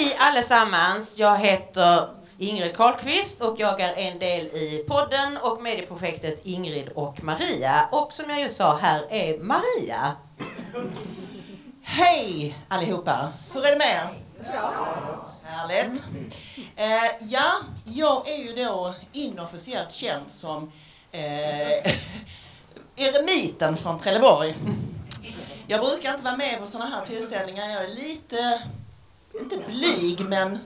Hej allesammans! Jag heter Ingrid Karlqvist och jag är en del i podden och medieprojektet Ingrid och Maria. Och som jag just sa, här är Maria. Hej allihopa! Hur är det med er? Ja. Härligt. Eh, ja, jag är ju då inofficiellt känd som eh, eremiten från Trelleborg. Jag brukar inte vara med på sådana här tillställningar. Jag är lite, inte blyg, men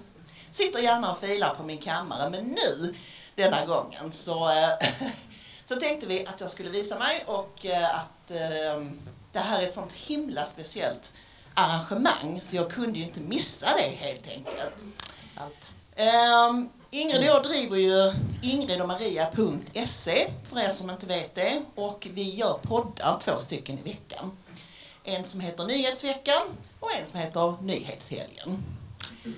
sitter gärna och filar på min kammare. Men nu, denna gången, så, eh, så tänkte vi att jag skulle visa mig och eh, att eh, det här är ett sånt himla speciellt arrangemang så jag kunde ju inte missa det helt enkelt. Sant. Um, Ingrid och jag driver ju ingridomaria.se för er som inte vet det och vi gör poddar, två stycken i veckan. En som heter Nyhetsveckan och en som heter Nyhetshelgen.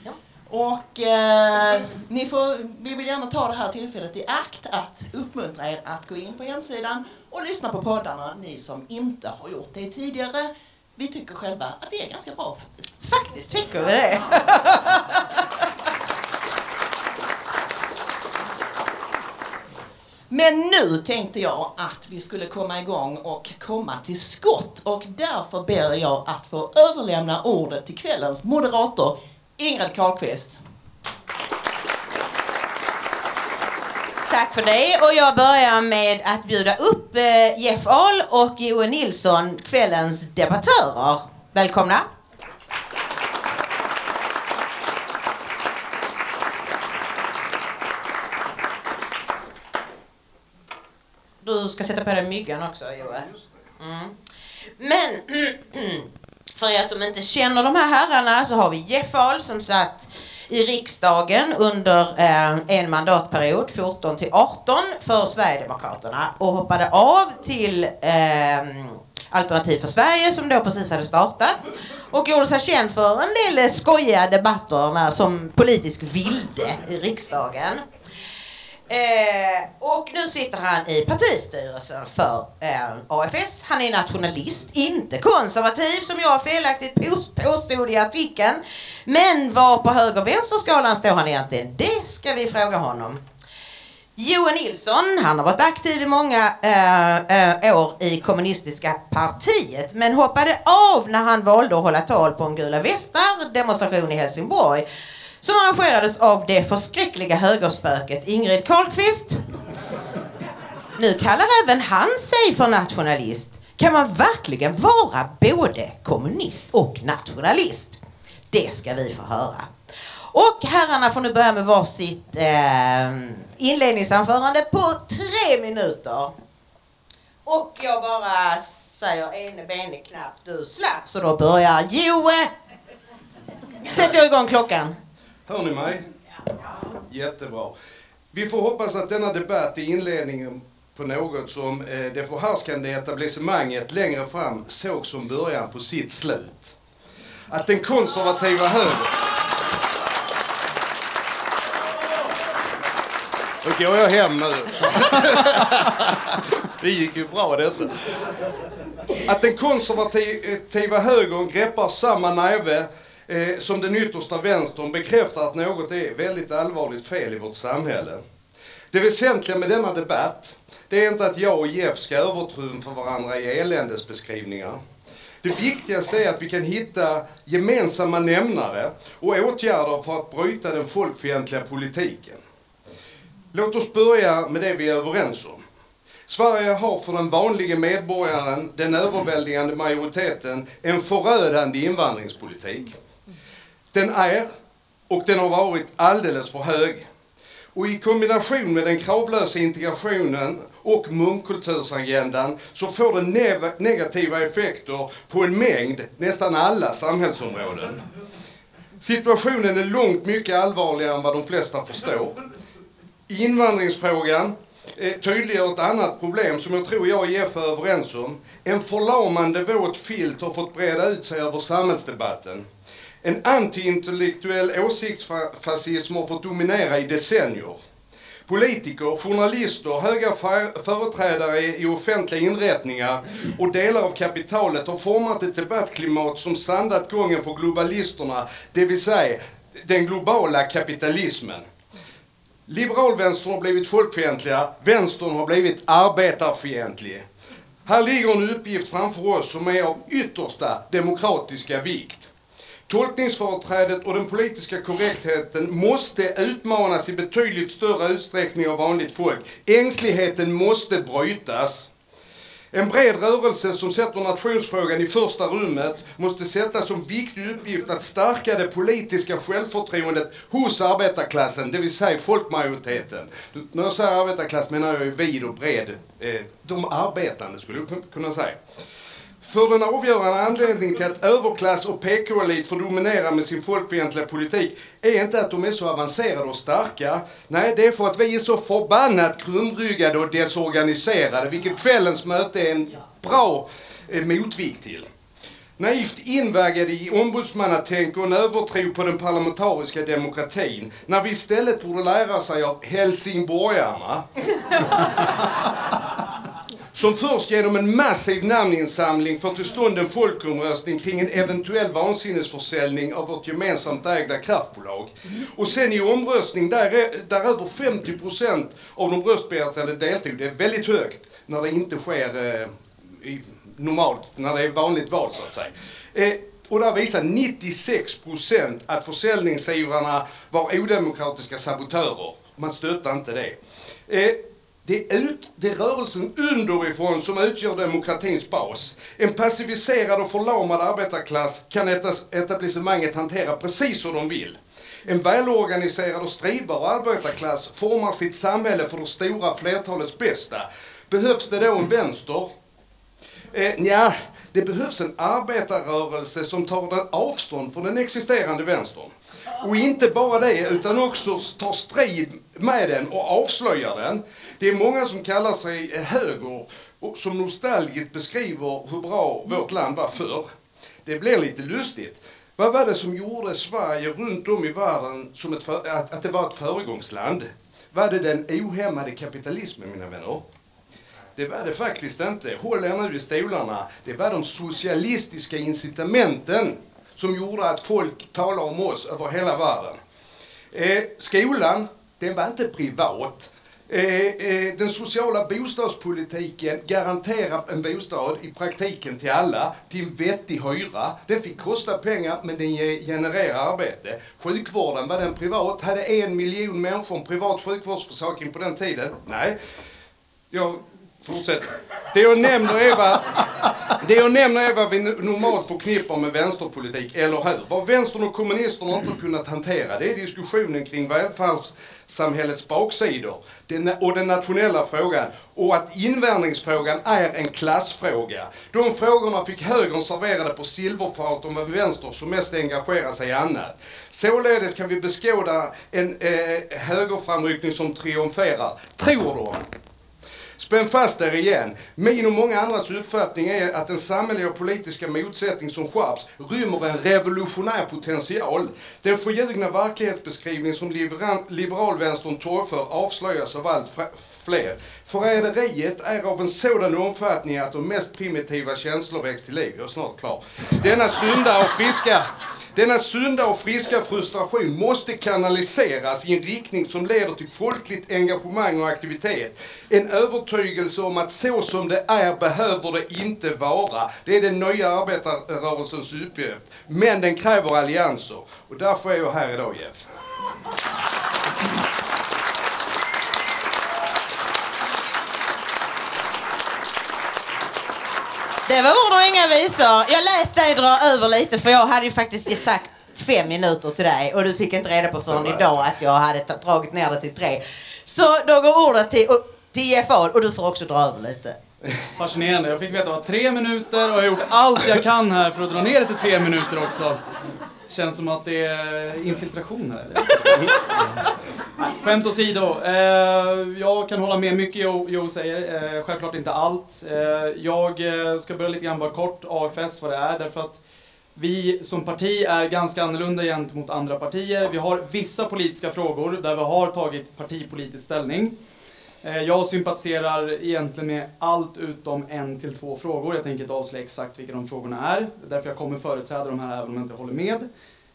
Ja. Och eh, ni får, vi vill gärna ta det här tillfället i akt att uppmuntra er att gå in på hemsidan och lyssna på poddarna, ni som inte har gjort det tidigare. Vi tycker själva att vi är ganska bra faktiskt. Faktiskt tycker vi det. Men nu tänkte jag att vi skulle komma igång och komma till skott och därför ber jag att få överlämna ordet till kvällens moderator Ingrid Carlqvist. Tack för det. Och jag börjar med att bjuda upp eh, Jeff Ahl och Joel Nilsson, kvällens debattörer. Välkomna. Du ska sätta på dig myggan också, Joel. Mm. Men för er som inte känner de här herrarna så har vi Jeff Ahl som satt i riksdagen under eh, en mandatperiod, 14 till 18, för Sverigedemokraterna och hoppade av till eh, Alternativ för Sverige som då precis hade startat och gjorde sig känd för en del skojiga debatter som politisk vilde i riksdagen. Eh, och nu sitter han i partistyrelsen för eh, AFS. Han är nationalist, inte konservativ som jag felaktigt pås- påstod i artikeln. Men var på höger och vänsterskalan står han egentligen? Det ska vi fråga honom. Johan Nilsson, han har varit aktiv i många eh, eh, år i kommunistiska partiet men hoppade av när han valde att hålla tal på en gula västar demonstration i Helsingborg som arrangerades av det förskräckliga högerspöket Ingrid Carlqvist. Nu kallar även han sig för nationalist. Kan man verkligen vara både kommunist och nationalist? Det ska vi få höra. Och herrarna får nu börja med varsitt eh, inledningsanförande på tre minuter. Och jag bara säger ene bene knappt du slapp, så då börjar Joe. Sätter jag igång klockan. Hör ni mig? Jättebra. Vi får hoppas att denna debatt är inledningen på något som eh, det förhärskande etablissemanget längre fram såg som början på sitt slut. Att den konservativa högern... Då går jag hem nu. Det gick ju bra detta. Att den konservativa högern greppar samma näve eh, som den yttersta vänstern bekräftar att något är väldigt allvarligt fel i vårt samhälle. Det väsentliga med denna debatt, det är inte att jag och Jeff ska övertrumfa varandra i eländesbeskrivningar. Det viktigaste är att vi kan hitta gemensamma nämnare och åtgärder för att bryta den folkfientliga politiken. Låt oss börja med det vi är överens om. Sverige har för den vanliga medborgaren, den överväldigande majoriteten, en förödande invandringspolitik. Den är, och den har varit, alldeles för hög. Och i kombination med den kravlösa integrationen och mångkultursagendan så får den negativa effekter på en mängd, nästan alla samhällsområden. Situationen är långt mycket allvarligare än vad de flesta förstår. Invandringsfrågan tydliggör ett annat problem som jag tror jag och Jeff är överens om. En förlamande våt filt har fått breda ut sig över samhällsdebatten. En antiintellektuell åsiktsfascism har fått dominera i decennier. Politiker, journalister, höga företrädare i offentliga inrättningar och delar av kapitalet har format ett debattklimat som sandat gången för globalisterna, det vill säga den globala kapitalismen. Liberalvänstern har blivit folkfientliga, vänstern har blivit arbetarfientlig. Här ligger en uppgift framför oss som är av yttersta demokratiska vikt. Tolkningsföreträdet och den politiska korrektheten måste utmanas i betydligt större utsträckning av vanligt folk. Ängsligheten måste brytas. En bred rörelse som sätter nationsfrågan i första rummet måste sätta som viktig uppgift att stärka det politiska självförtroendet hos arbetarklassen, det vill säga folkmajoriteten. När jag säger arbetarklass menar jag vid och bred. Eh, de arbetande skulle jag kunna säga. För den avgörande anledningen till att överklass och PK-elit får dominera med sin folkfientliga politik är inte att de är så avancerade och starka. Nej, det är för att vi är så förbannat krumryggade och desorganiserade, vilket kvällens möte är en bra eh, motvikt till. Naivt invaggade i ombudsmannatänk och en övertro på den parlamentariska demokratin, när vi istället borde lära sig av helsingborgarna som först genom en massiv namninsamling får till stånd en folkomröstning kring en eventuell vansinnesförsäljning av vårt gemensamt ägda kraftbolag. Och sen i omröstning där, där över 50 procent av de röstberättigade deltog. Det är väldigt högt när det inte sker eh, i, normalt, när det är vanligt val så att säga. Eh, och där visar 96 procent att försäljningsivrarna var odemokratiska sabotörer. Man stöttar inte det. Eh, det är, ut, det är rörelsen underifrån som utgör demokratins bas. En passiviserad och förlamad arbetarklass kan etablissemanget hantera precis hur de vill. En välorganiserad och stridbar arbetarklass formar sitt samhälle för det stora flertalets bästa. Behövs det då en vänster? Eh, ja, det behövs en arbetarrörelse som tar avstånd från den existerande vänstern. Och inte bara det, utan också tar strid med den och avslöjar den. Det är många som kallar sig höger och som nostalgiskt beskriver hur bra vårt land var förr. Det blir lite lustigt. Vad var det som gjorde Sverige runt om i världen som ett för, att, att det var ett föregångsland? Var det den ohämmade kapitalismen, mina vänner? Det var det faktiskt inte. Håll er nu i stolarna. Det var de socialistiska incitamenten som gjorde att folk talade om oss över hela världen. Eh, skolan, den var inte privat. Eh, eh, den sociala bostadspolitiken garanterar en bostad i praktiken till alla till en vettig hyra. Den fick kosta pengar men den genererar arbete. Sjukvården, var den privat? Hade en miljon människor en privat sjukvårdsförsäkring på den tiden? Nej. Jag fortsätter. Det jag nämner är vad, det jag nämner är vad vi normalt förknippar med vänsterpolitik, eller hur? Vad vänstern och kommunisterna inte har kunnat hantera, det är diskussionen kring välfärdssamhällets baksidor och den nationella frågan. Och att invärningsfrågan är en klassfråga. De frågorna fick högern serverade på silverfat om en vänster som mest engagerar sig i annat. Således kan vi beskåda en eh, högerframryckning som triumferar. Tror de Spänn fast er igen. Min och många andras uppfattning är att den samhälleliga och politiska motsättning som skärps rymmer en revolutionär potential. Den förljugna verklighetsbeskrivning som liberalvänstern torgför avslöjas av allt fler. Förräderiet är av en sådan omfattning att de mest primitiva känslor väcks till liv. Jag är snart klar. Denna sunda och friska denna sunda och friska frustration måste kanaliseras i en riktning som leder till folkligt engagemang och aktivitet. En övertygelse om att så som det är behöver det inte vara. Det är den nya arbetarrörelsens uppgift. Men den kräver allianser. Och därför är jag här idag Jeff. Det var ord och inga visor. Jag lät dig dra över lite för jag hade ju faktiskt sagt fem minuter till dig och du fick inte reda på förrän idag att jag hade dragit ner det till tre. Så då går ordet till, till Jeff Ahl och du får också dra över lite. Fascinerande. Jag fick veta att det var tre minuter och jag har gjort allt jag kan här för att dra ner det till tre minuter också. Känns som att det är infiltration här? Skämt åsido. Eh, jag kan hålla med mycket Joe, Joe säger. Eh, självklart inte allt. Eh, jag ska börja lite grann bara kort AFS vad det är därför att vi som parti är ganska annorlunda gentemot andra partier. Vi har vissa politiska frågor där vi har tagit partipolitisk ställning. Eh, jag sympatiserar egentligen med allt utom en till två frågor. Jag tänker inte avslöja exakt vilka de frågorna är. Därför jag kommer företräda de här även om jag inte håller med.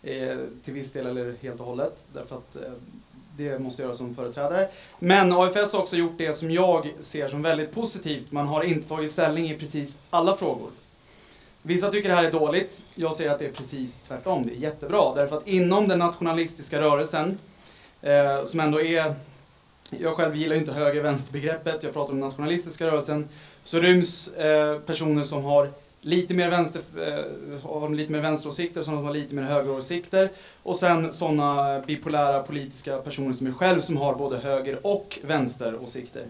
Eh, till viss del eller helt och hållet. Därför att eh, det måste jag göra som företrädare. Men AFS har också gjort det som jag ser som väldigt positivt. Man har inte tagit ställning i precis alla frågor. Vissa tycker det här är dåligt. Jag säger att det är precis tvärtom. Det är jättebra. Därför att inom den nationalistiska rörelsen, som ändå är... Jag själv gillar ju inte höger-vänster-begreppet. Jag pratar om nationalistiska rörelsen. Så ryms eh, personer som har lite mer, vänster, eh, har lite mer vänsteråsikter, sådana som har lite mer högeråsikter. Och sen sådana bipolära politiska personer som är själv som har både höger och vänsteråsikter.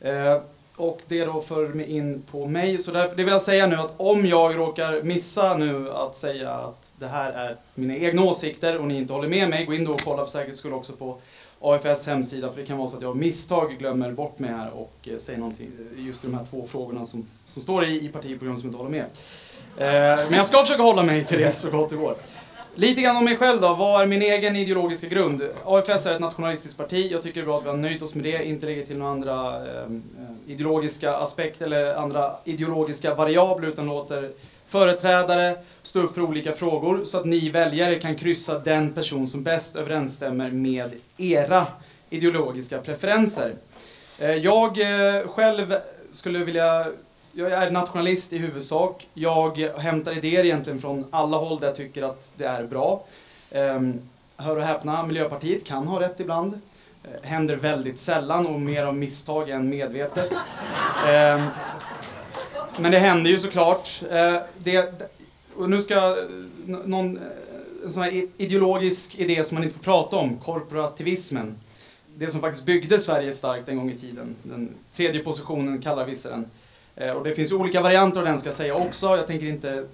Eh, och det då för mig in på mig. Så därför, det vill jag säga nu att om jag råkar missa nu att säga att det här är mina egna åsikter och ni inte håller med mig, gå in då och kolla för säkerhets skull också på AFS hemsida för det kan vara så att jag av misstag glömmer bort mig här och eh, säger någonting just de här två frågorna som, som står i, i partiprogrammet som jag inte håller med. Eh, men jag ska försöka hålla mig till det så gott det går. Lite grann om mig själv då. Vad är min egen ideologiska grund? AFS är ett nationalistiskt parti. Jag tycker det är bra att vi har nöjt oss med det, inte lägger till några andra eh, eh ideologiska aspekter eller andra ideologiska variabler utan låter företrädare stå upp för olika frågor så att ni väljare kan kryssa den person som bäst överensstämmer med era ideologiska preferenser. Eh, jag eh, själv skulle vilja jag är nationalist i huvudsak. Jag hämtar idéer egentligen från alla håll där jag tycker att det är bra. Ehm, hör och häpna, Miljöpartiet kan ha rätt ibland. Eh, händer väldigt sällan och mer av misstag än medvetet. Ehm, men det händer ju såklart. Eh, det, och nu ska eh, någon eh, en sån här ideologisk idé som man inte får prata om, korporativismen. Det som faktiskt byggde Sverige starkt en gång i tiden. Den tredje positionen kallar vissa den. Eh, och det finns olika varianter av den ska jag säga också. Jag tänker inte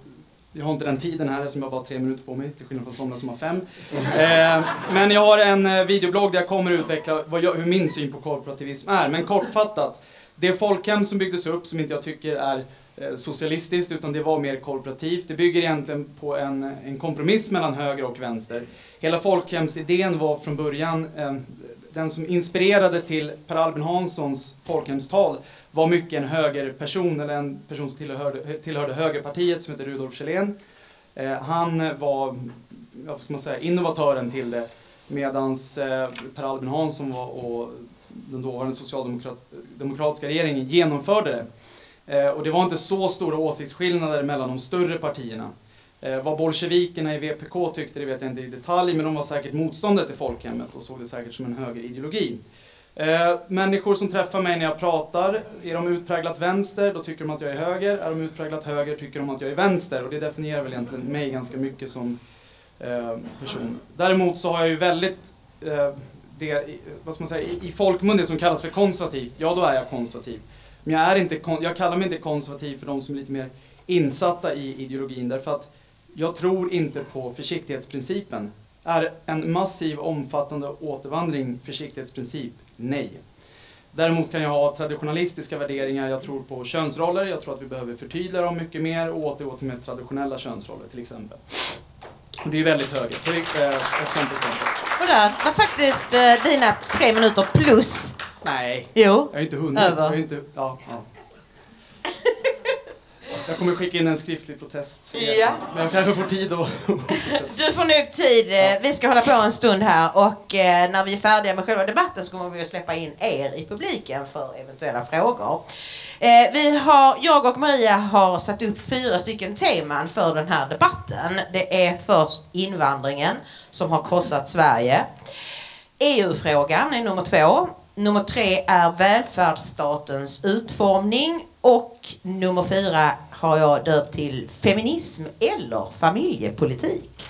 jag har inte den tiden här som jag bara har tre minuter på mig, till skillnad från somliga som har fem. Eh, men jag har en eh, videoblogg där jag kommer utveckla vad jag, hur min syn på korporativism är. Men kortfattat, det folkhem som byggdes upp, som inte jag tycker är eh, socialistiskt utan det var mer korporativt. Det bygger egentligen på en, en kompromiss mellan höger och vänster. Hela folkhemsidén var från början, eh, den som inspirerade till Per Albin Hanssons folkhemstal var mycket en högerperson, eller en person som tillhörde, tillhörde högerpartiet som heter Rudolf Kjellén. Eh, han var, vad ska man säga, innovatören till det medan Per Albin Hansson var, och den dåvarande socialdemokratiska regeringen genomförde det. Eh, och det var inte så stora åsiktsskillnader mellan de större partierna. Eh, vad bolsjevikerna i VPK tyckte det vet jag inte i detalj, men de var säkert motståndare till folkhemmet och såg det säkert som en högerideologi. Eh, människor som träffar mig när jag pratar, är de utpräglat vänster, då tycker de att jag är höger. Är de utpräglat höger tycker de att jag är vänster. Och det definierar väl egentligen mig ganska mycket som person. Däremot så har jag ju väldigt, det, vad ska man säga, i folkmun det som kallas för konservativt, ja då är jag konservativ. Men jag, är inte, jag kallar mig inte konservativ för de som är lite mer insatta i ideologin därför att jag tror inte på försiktighetsprincipen. Är en massiv omfattande återvandring försiktighetsprincip? Nej. Däremot kan jag ha traditionalistiska värderingar. Jag tror på könsroller, jag tror att vi behöver förtydliga dem mycket mer och återgå till mer traditionella könsroller till exempel. Det är väldigt höger. Till, eh, ett sånt exempel. Och där var faktiskt eh, dina tre minuter plus Nej. Jo. Jag har inte hunnit. Över. Jag, inte, ja, ja. jag kommer skicka in en skriftlig protest. Ja. Men jag kanske får tid att... Du får nog tid. Eh, vi ska hålla på en stund här och eh, när vi är färdiga med själva debatten så kommer vi att släppa in er i publiken för eventuella frågor. Eh, vi har, jag och Maria har satt upp fyra stycken teman för den här debatten. Det är först invandringen som har krossat Sverige. EU-frågan är nummer två. Nummer tre är välfärdsstatens utformning och nummer fyra har jag döpt till feminism eller familjepolitik.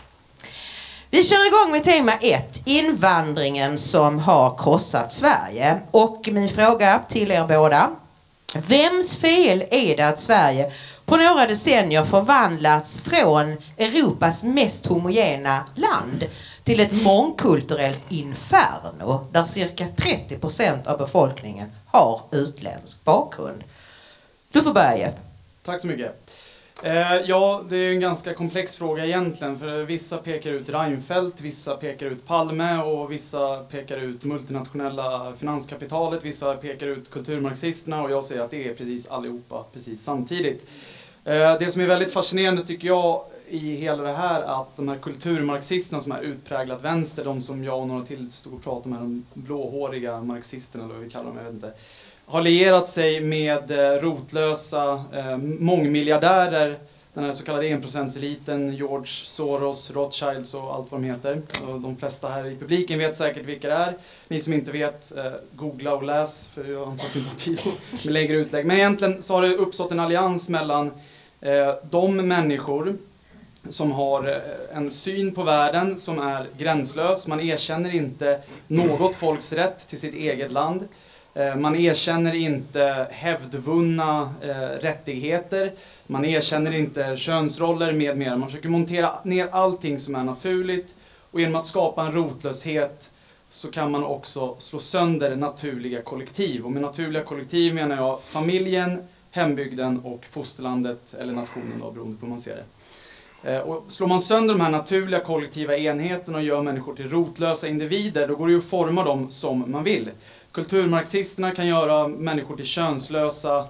Vi kör igång med tema ett, invandringen som har krossat Sverige. Och min fråga till er båda. Vems fel är det att Sverige på några decennier förvandlats från Europas mest homogena land till ett mångkulturellt inferno där cirka 30 procent av befolkningen har utländsk bakgrund. Du får börja Jeff. Tack så mycket. Eh, ja, det är en ganska komplex fråga egentligen. För vissa pekar ut Reinfeldt, vissa pekar ut Palme och vissa pekar ut multinationella finanskapitalet, vissa pekar ut kulturmarxisterna och jag säger att det är precis allihopa precis samtidigt. Eh, det som är väldigt fascinerande tycker jag i hela det här att de här kulturmarxisterna som är utpräglat vänster, de som jag och några till stod och pratade med, de blåhåriga marxisterna eller vad vi kallar dem, jag vet inte, har lierat sig med eh, rotlösa eh, mångmiljardärer, den här så kallade enprocentseliten, George Soros, Rothschilds och allt vad de heter. Och de flesta här i publiken vet säkert vilka det är. Ni som inte vet, eh, googla och läs, för jag antar att vi inte har tid med längre utlägg. Men egentligen så har det uppstått en allians mellan eh, de människor som har eh, en syn på världen som är gränslös. Man erkänner inte något folks rätt till sitt eget land. Eh, man erkänner inte hävdvunna eh, rättigheter. Man erkänner inte könsroller med mera. Man försöker montera ner allting som är naturligt. Och genom att skapa en rotlöshet så kan man också slå sönder naturliga kollektiv. Och med naturliga kollektiv menar jag familjen, hembygden och fosterlandet, eller nationen då, beroende på hur man ser det. Eh, och slår man sönder de här naturliga kollektiva enheterna och gör människor till rotlösa individer, då går det ju att forma dem som man vill. Kulturmarxisterna kan göra människor till könslösa,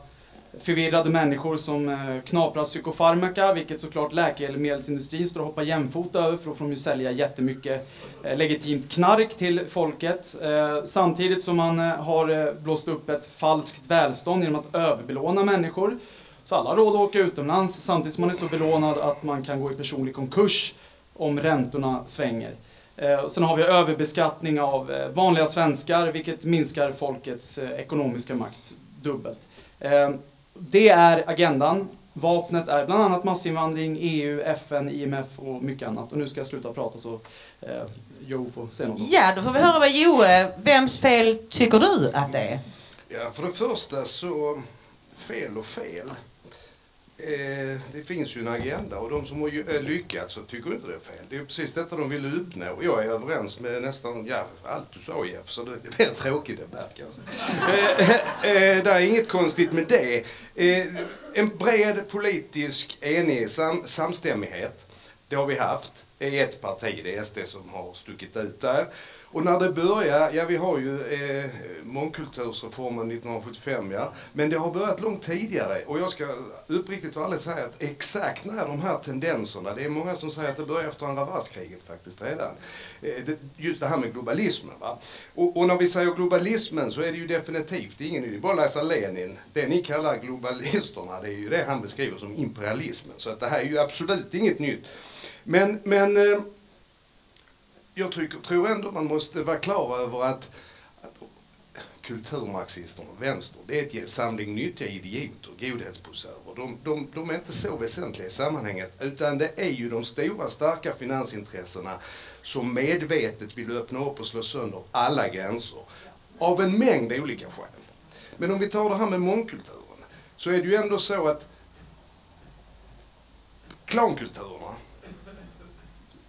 förvirrade människor som eh, knaprar psykofarmaka, vilket såklart läkemedelsindustrin står och hoppar jämfota över för då får de ju sälja jättemycket eh, legitimt knark till folket. Eh, samtidigt som man har blåst upp ett falskt välstånd genom att överbelåna människor. Så alla har råd att åka utomlands samtidigt som man är så belånad att man kan gå i personlig konkurs om räntorna svänger. Sen har vi överbeskattning av vanliga svenskar vilket minskar folkets ekonomiska makt dubbelt. Det är agendan. Vapnet är bland annat massinvandring, EU, FN, IMF och mycket annat. Och nu ska jag sluta prata så eh, Joe får säga något. Ja, då får vi höra vad Joe, vems fel tycker du att det är? Ja, för det första så, fel och fel. Eh, det finns ju en agenda och de som har eh, lyckats så tycker inte det är fel. Det är precis detta de vill uppnå. Jag är överens med nästan ja, allt du sa Jeff, så det blir en tråkig debatt kanske. Eh, eh, eh, det är inget konstigt med det. En bred politisk enig sam samstämmighet, det har vi haft. Det är ett parti, det är SD som har stuckit ut där. Och när det börjar, ja vi har ju eh, mångkultursreformen 1975 ja, men det har börjat långt tidigare och jag ska uppriktigt och ärligt säga att exakt när de här tendenserna, det är många som säger att det börjar efter andra världskriget faktiskt redan. Eh, det, just det här med globalismen va. Och, och, när vi säger globalismen så är det ju definitivt ingen, det är bara att läsa Lenin. Det ni kallar globalisterna, det är ju det han beskriver som imperialismen. Så att det här är ju absolut inget nytt. Men, men eh, jag tycker, tror ändå man måste vara klar över att, att kulturmarxisterna och vänster, det är ett samling nyttiga idioter, godhetsposörer. De, de, de är inte så väsentliga i sammanhanget, utan det är ju de stora starka finansintressena som medvetet vill öppna upp och slå sönder alla gränser. Av en mängd olika skäl. Men om vi tar det här med mångkulturen, så är det ju ändå så att klankulturerna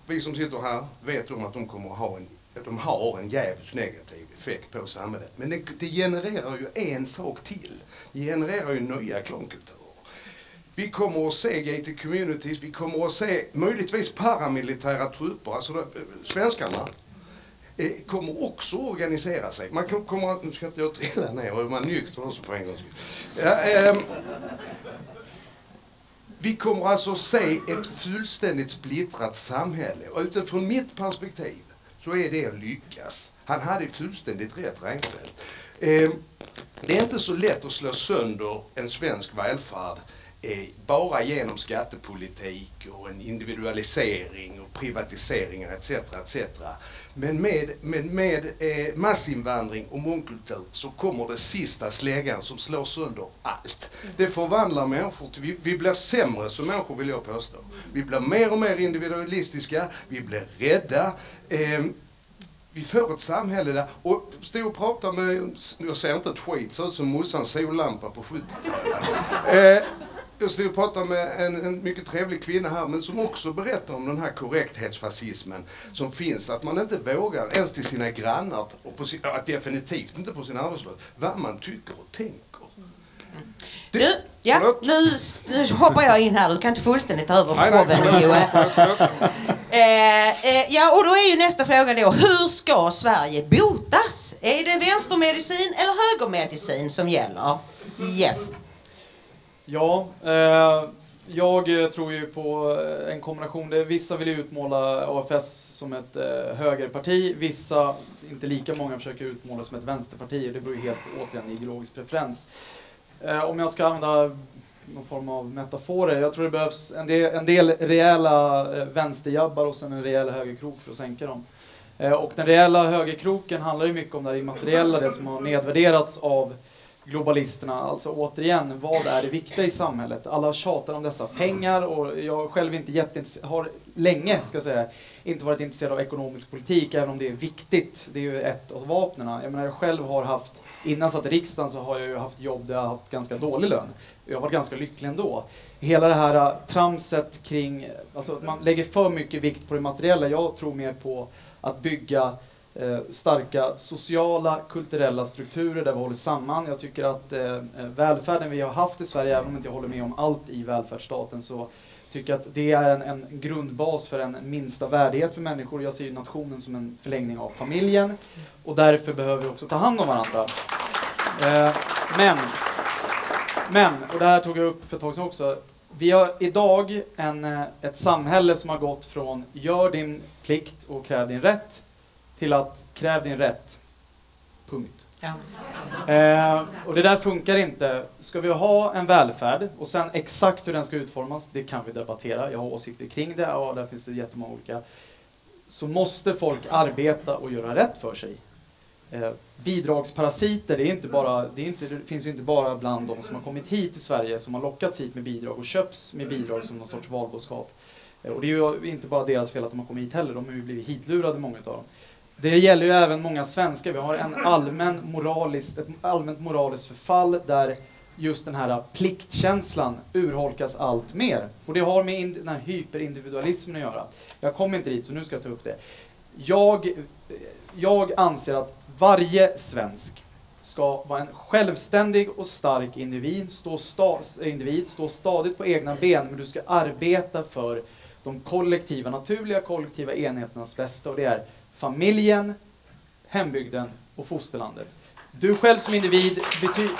vi som sitter här vet om att de kommer att ha en, att de har en djävulskt negativ effekt på samhället. Men det, det genererar ju en sak till. Det genererar ju nya klankulturer. Vi kommer att se gated communities, vi kommer att se möjligtvis paramilitära trupper, alltså eh, svenskarna eh, kommer också att organisera sig. Man kommer, nu ska inte jag trilla ner, och är man nykter också för en gångs skull. Ja, ähm, vi kommer alltså se ett fullständigt splittrat samhälle och utifrån mitt perspektiv så är det att lyckas. Han hade fullständigt rätt Reinfeldt. Eh, det är inte så lätt att slå sönder en svensk välfärd Eh, bara genom skattepolitik och en individualisering och privatiseringar etc. etc. Men med, med, med massinvandring och mångkultur så kommer det sista släggan som slår sönder allt. Det förvandlar människor till, vi, vi blir sämre som människor vill jag påstå. Vi blir mer och mer individualistiska, vi blir rädda. Eh, vi får ett samhälle där, och stod och pratade med, jag ser inte ett skit, ser ut som morsans sollampa på 70-talet. Eh, jag stod och pratade med en, en, mycket trevlig kvinna här, men som också berättar om den här korrekthetsfascismen som finns. Att man inte vågar ens till sina grannar, och på sin, att definitivt inte på sin arbetsplats, vad man tycker och tänker. Det, du, ja, nu hoppar jag in här. Du kan inte fullständigt ta över showen, Joel. Eh, eh, ja, och då är ju nästa fråga då, hur ska Sverige botas? Är det vänstermedicin eller högermedicin som gäller? Jeff? Ja, eh, jag eh, tror ju på eh, en kombination. där Vissa vill ju utmåla AFS som ett eh, högerparti. Vissa, inte lika många, försöker utmåla som ett vänsterparti. Det beror ju helt på återigen ideologisk preferens. Eh, om jag ska använda någon form av metaforer. Jag tror det behövs en del, en del rejäla eh, vänsterjabbar och sen en rejäl högerkrok för att sänka dem. Eh, och den rejäla högerkroken handlar ju mycket om det här immateriella, det som har nedvärderats av globalisterna. Alltså återigen, vad är det viktiga i samhället? Alla tjatar om dessa pengar och jag själv inte jätteintresserad, har länge, ska jag säga, inte varit intresserad av ekonomisk politik, även om det är viktigt. Det är ju ett av vapnen. Jag menar, jag själv har haft, innan jag satt i riksdagen så har jag ju haft jobb där jag har haft ganska dålig lön. Jag har varit ganska lycklig ändå. Hela det här äh, tramset kring, alltså att man lägger för mycket vikt på det materiella. Jag tror mer på att bygga Eh, starka sociala, kulturella strukturer där vi håller samman. Jag tycker att eh, eh välfärden vi har haft i Sverige, även om jag inte håller med om allt i välfärdsstaten, så tycker jag att det är en, en grundbas för en minsta värdighet för människor. Jag ser ju nationen som en förlängning av familjen och därför behöver vi också ta hand om varandra. Eh, men, men, och det här tog jag upp för ett tag sedan också, vi har idag en, eh, ett samhälle som har gått från gör din plikt och kräv din rätt till att kräv din rätt. Punkt. Ja. Eh, och det där funkar inte. Ska vi ha en välfärd och sen exakt hur den ska utformas, det kan vi debattera. Jag har åsikter kring det och där finns det jättemånga olika. Så måste folk arbeta och göra rätt för sig. Eh, bidragsparasiter, det, är inte bara, det, är inte, det finns ju inte bara bland de som har kommit hit till Sverige som har lockats hit med bidrag och köps med bidrag som någon sorts valboskap. Eh, och det är ju inte bara deras fel att de har kommit hit heller, de har ju blivit hitlurade många av dem. Det gäller ju även många svenskar. Vi har en allmän moraliskt, ett allmänt moraliskt förfall där just den här pliktkänslan urholkas allt mer. Och det har med den här hyperindividualismen att göra. Jag kommer inte dit, så nu ska jag ta upp det. Jag, jag anser att varje svensk ska vara en självständig och stark individ, stå, sta, individ, stå stadigt på egna ben, men du ska arbeta för de kollektiva, naturliga kollektiva enheternas bästa och det är familjen, hembygden och fosterlandet. Du själv som individ betyder...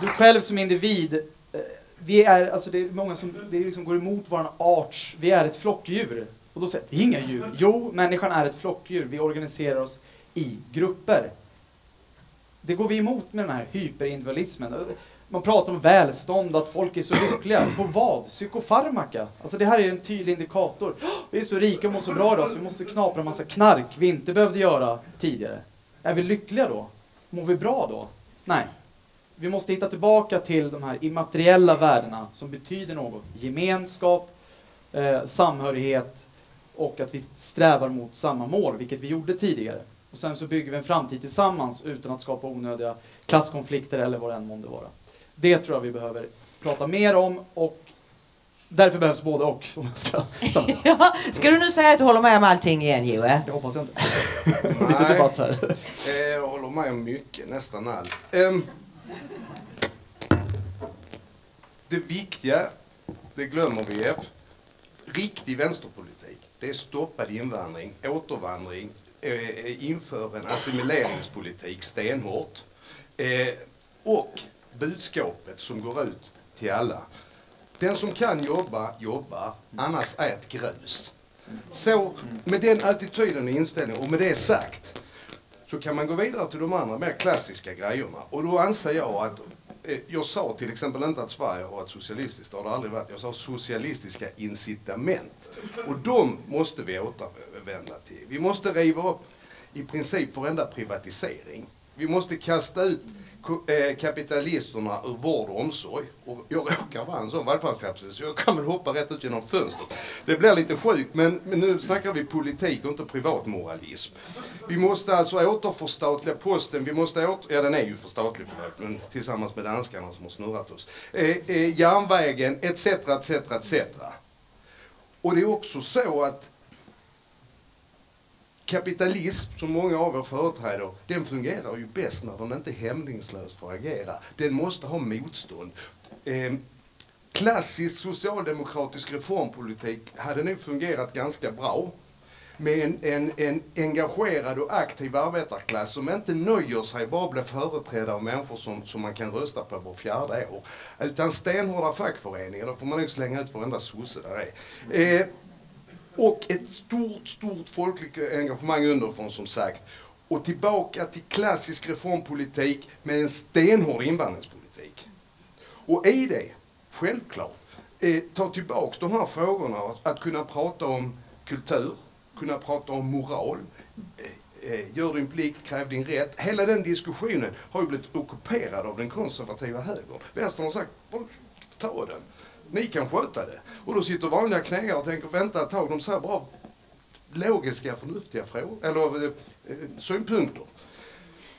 Du själv som individ, eh, vi är, alltså det är många som det liksom går emot vår arts, vi är ett flockdjur. Och då säger det är inga djur. Jo, människan är ett flockdjur, vi organiserar oss i grupper. Det går vi emot med den här hyperindividualismen. Man pratar om välstånd, att folk är så lyckliga. På vad? Psykofarmaka? Alltså det här är en tydlig indikator. Oh, vi är så rika och mår så bra idag så vi måste knapra en massa knark vi inte behövde göra tidigare. Är vi lyckliga då? Mår vi bra då? Nej. Vi måste hitta tillbaka till de här immateriella värdena som betyder något. Gemenskap, eh, samhörighet och att vi strävar mot samma mål, vilket vi gjorde tidigare. Och sen så bygger vi en framtid tillsammans utan att skapa onödiga klasskonflikter eller vad det än månde vara. Det tror jag vi behöver prata mer om och därför behövs både och. Om jag ska, ja, ska du nu säga att du håller med om allting igen Joe? Det hoppas jag inte. Lite debatt här. Eh, jag håller med om mycket, nästan allt. Um, det viktiga, det glömmer vi F. Riktig vänsterpolitik, det är stoppad invandring, återvandring, eh, inför en assimileringspolitik stenhårt. Eh, och budskapet som går ut till alla. Den som kan jobba, jobbar, annars ät grus. Så med den attityden och inställningen och med det sagt så kan man gå vidare till de andra mer klassiska grejerna. Och då anser jag att eh, jag sa till exempel inte att Sverige har ett socialistiskt, det har det aldrig varit. Jag sa socialistiska incitament. Och de måste vi återvända till. Vi måste riva upp i princip varenda privatisering. Vi måste kasta ut eh, kapitalisterna ur vård och omsorg. Och jag råkar vara en sån vallfärdskapsel så jag kan väl hoppa rätt ut genom fönstret. Det blir lite sjukt, men, men nu snackar vi politik och inte privatmoralism. Vi måste alltså återförstatliga posten, vi måste åter... Ja, den är ju förstatlig förlåt, men tillsammans med danskarna som har snurrat oss. Eh, eh, järnvägen, etc, etc, etc. Och det är också så att kapitalism, som många av er företräder, den fungerar ju bäst när den inte hämningslöst får agera. Den måste ha motstånd. Eh, klassisk socialdemokratisk reformpolitik hade nog fungerat ganska bra. med en, en, en engagerad och aktiv arbetarklass som inte nöjer sig bara bli företrädare av människor som, som man kan rösta på var fjärde år. Utan stenhårda fackföreningar, då får man nog slänga ut varenda sosse där är. Eh, och ett stort, stort folkligt engagemang underifrån som sagt. Och tillbaka till klassisk reformpolitik med en stenhård invandringspolitik. Och i det, självklart, eh, ta tillbaka de här frågorna, att kunna prata om kultur, kunna prata om moral, eh, eh, gör din plikt, kräv din rätt. Hela den diskussionen har ju blivit ockuperad av den konservativa högern. Vänstern har sagt, ta den. Ni kan sköta det. Och då sitter vanliga knägare och tänker, vänta ett tag, de säger bara logiska, förnuftiga frågor, eller eh, synpunkter.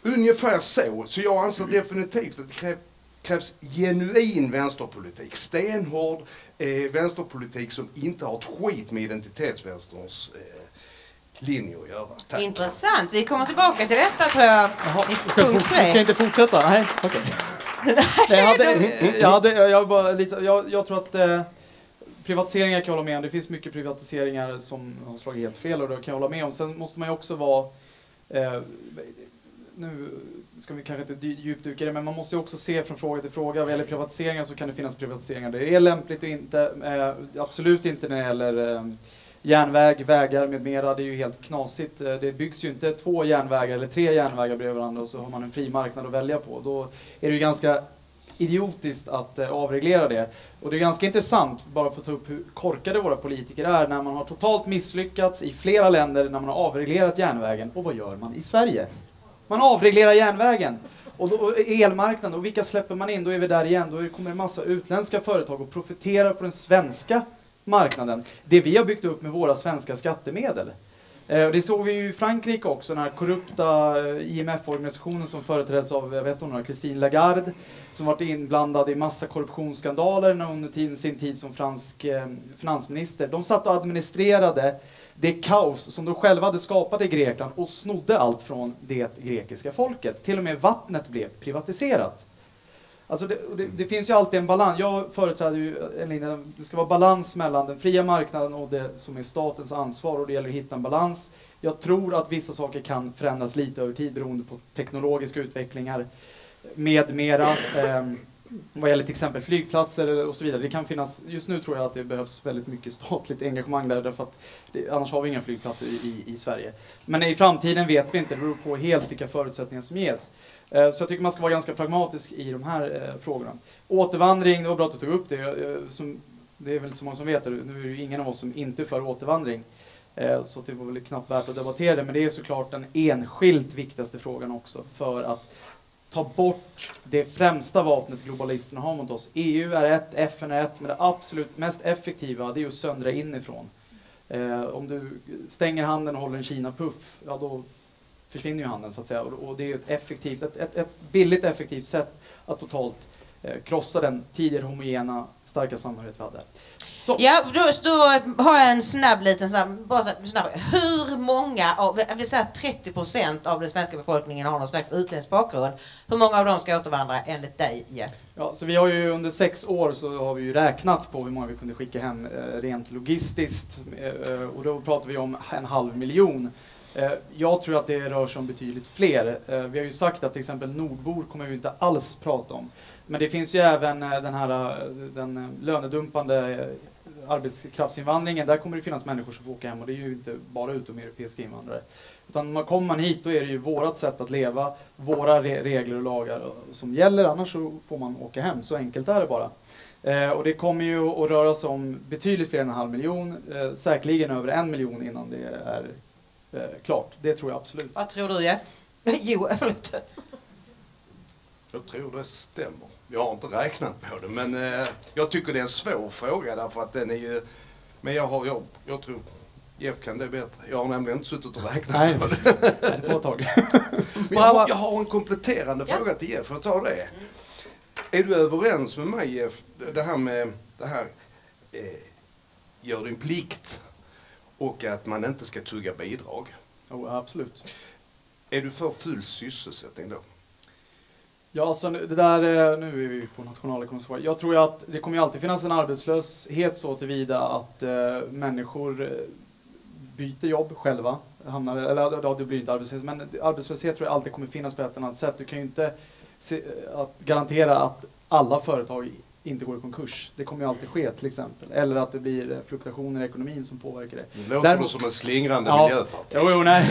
Ungefär så. Så jag anser definitivt att det krävs krävs genuin vänsterpolitik. Stenhård eh, vänsterpolitik som inte har ett skit med identitetsvänsterns eh, linje att göra. Tack. Intressant. Vi kommer tillbaka till detta tror jag Jaha, i punkt tre. Ska jag inte fortsätta? Nej, okej. Okay. Jag, hade, jag, hade, jag, bara lite, jag, jag tror att eh, privatiseringar kan jag hålla med om. Det finns mycket privatiseringar som har slagit helt fel och det kan jag hålla med om. Sen måste man ju också vara eh, nu ska vi kanske inte djupdyka i det, men man måste ju också se från fråga till fråga. Vad gäller privatiseringar så kan det finnas privatiseringar där det är lämpligt och inte. Eh, absolut inte när det gäller eh, järnväg, vägar med mera. Det är ju helt knasigt. Eh, det byggs ju inte två järnvägar eller tre järnvägar bredvid varandra och så har man en fri marknad att välja på. Då är det ju ganska idiotiskt att eh, avreglera det. Och det är ganska intressant, bara för att ta upp hur korkade våra politiker är, när man har totalt misslyckats i flera länder när man har avreglerat järnvägen. Och vad gör man i Sverige? Man avreglerar järnvägen. Och, då, elmarknaden, och vilka släpper man in? Då är vi där igen. Då kommer en massa utländska företag och profiterar på den svenska marknaden. Det vi har byggt upp med våra svenska skattemedel. Eh, det såg vi ju i Frankrike också, den här korrupta eh, IMF-organisationen som företräds av, jag vet hon, Christine Lagarde, som varit inblandad i massa korruptionsskandaler under sin tid som fransk eh, finansminister. De satt och administrerade det kaos som de själva hade skapat i Grekland och snodde allt från det grekiska folket. Till och med vattnet blev privatiserat. Alltså det, det, det finns ju alltid en balans. Jag företräder ju en linje det ska vara balans mellan den fria marknaden och det som är statens ansvar och det gäller att hitta en balans. Jag tror att vissa saker kan förändras lite över tid beroende på teknologiska utvecklingar med mera. Eh, vad gäller till exempel flygplatser och så vidare. Det kan finnas, just nu tror jag att det behövs väldigt mycket statligt engagemang där, därför att det, annars har vi inga flygplatser i, i, Sverige. Men i framtiden vet vi inte, det beror på helt vilka förutsättningar som ges. Eh, så jag tycker man ska vara ganska pragmatisk i de här eh, frågorna. Återvandring, det var bra att du tog upp det. Eh, som, det är väl inte så många som vet det, nu är det ju ingen av oss som inte är för återvandring. Så det var väl knappt värt att debattera det, men det är såklart den enskilt viktigaste frågan också för att ta bort det främsta vapnet globalisterna har mot oss. EU är ett, FN är ett, men det absolut mest effektiva det är att söndra inifrån. Eh, om du stänger handen och håller en Kina-puff, ja då försvinner ju handeln så att säga. Och, och det är ett, effektivt, ett, ett, ett billigt effektivt sätt att totalt eh, krossa den tidigare homogena, starka samhörighet vi hade. Så. Ja, då, då har jag en snabb liten snabb, bara snabb. Hur många av, vi säger 30 procent av den svenska befolkningen har någon slags utländsk bakgrund. Hur många av dem ska återvandra enligt dig Jeff? Ja, så vi har ju under sex år så har vi ju räknat på hur många vi kunde skicka hem eh, rent logistiskt eh, och då pratar vi om en halv miljon. Eh, jag tror att det rör sig om betydligt fler. Eh, vi har ju sagt att till exempel nordbor kommer vi inte alls prata om. Men det finns ju även eh, den här den lönedumpande arbetskraftsinvandringen, där kommer det finnas människor som får åka hem och det är ju inte bara utomeuropeiska invandrare. Utan kommer man hit då är det ju vårat sätt att leva, våra re regler och lagar som gäller, annars så får man åka hem. Så enkelt är det bara. Eh, och det kommer ju att röra sig om betydligt fler än en halv miljon, eh, säkerligen över en miljon innan det är eh, klart. Det tror jag absolut. Vad tror du Jeff? jo, förlåt. Jag tror det stämmer. Jag har inte räknat på det, men eh, jag tycker det är en svår fråga därför att den är ju... Men jag har, jag, jag tror Jeff kan det bättre. Jag har nämligen inte suttit och räknat Nej, på det. det får ett tag. jag, har, jag har en kompletterande ja. fråga till Jeff, får jag ta det? Är du överens med mig Jeff, det här med det här eh, gör din plikt och att man inte ska tugga bidrag? Oh, absolut. Är du för full sysselsättning då? Ja, alltså det där, nu är vi på nationalekonomisk Jag tror att det kommer alltid finnas en arbetslöshet så tillvida att eh, människor eh, byter jobb själva, hamnar, eller ja, det blir inte arbetslöshet, men arbetslöshet tror jag alltid kommer finnas på ett eller annat sätt. Du kan ju inte se, att garantera att alla företag inte går i konkurs. Det kommer ju alltid ske till exempel. Eller att det blir fluktuationer i ekonomin som påverkar det. Det låter Däremot- som en slingrande Ja. miljöpartist. Jo, jo, nej.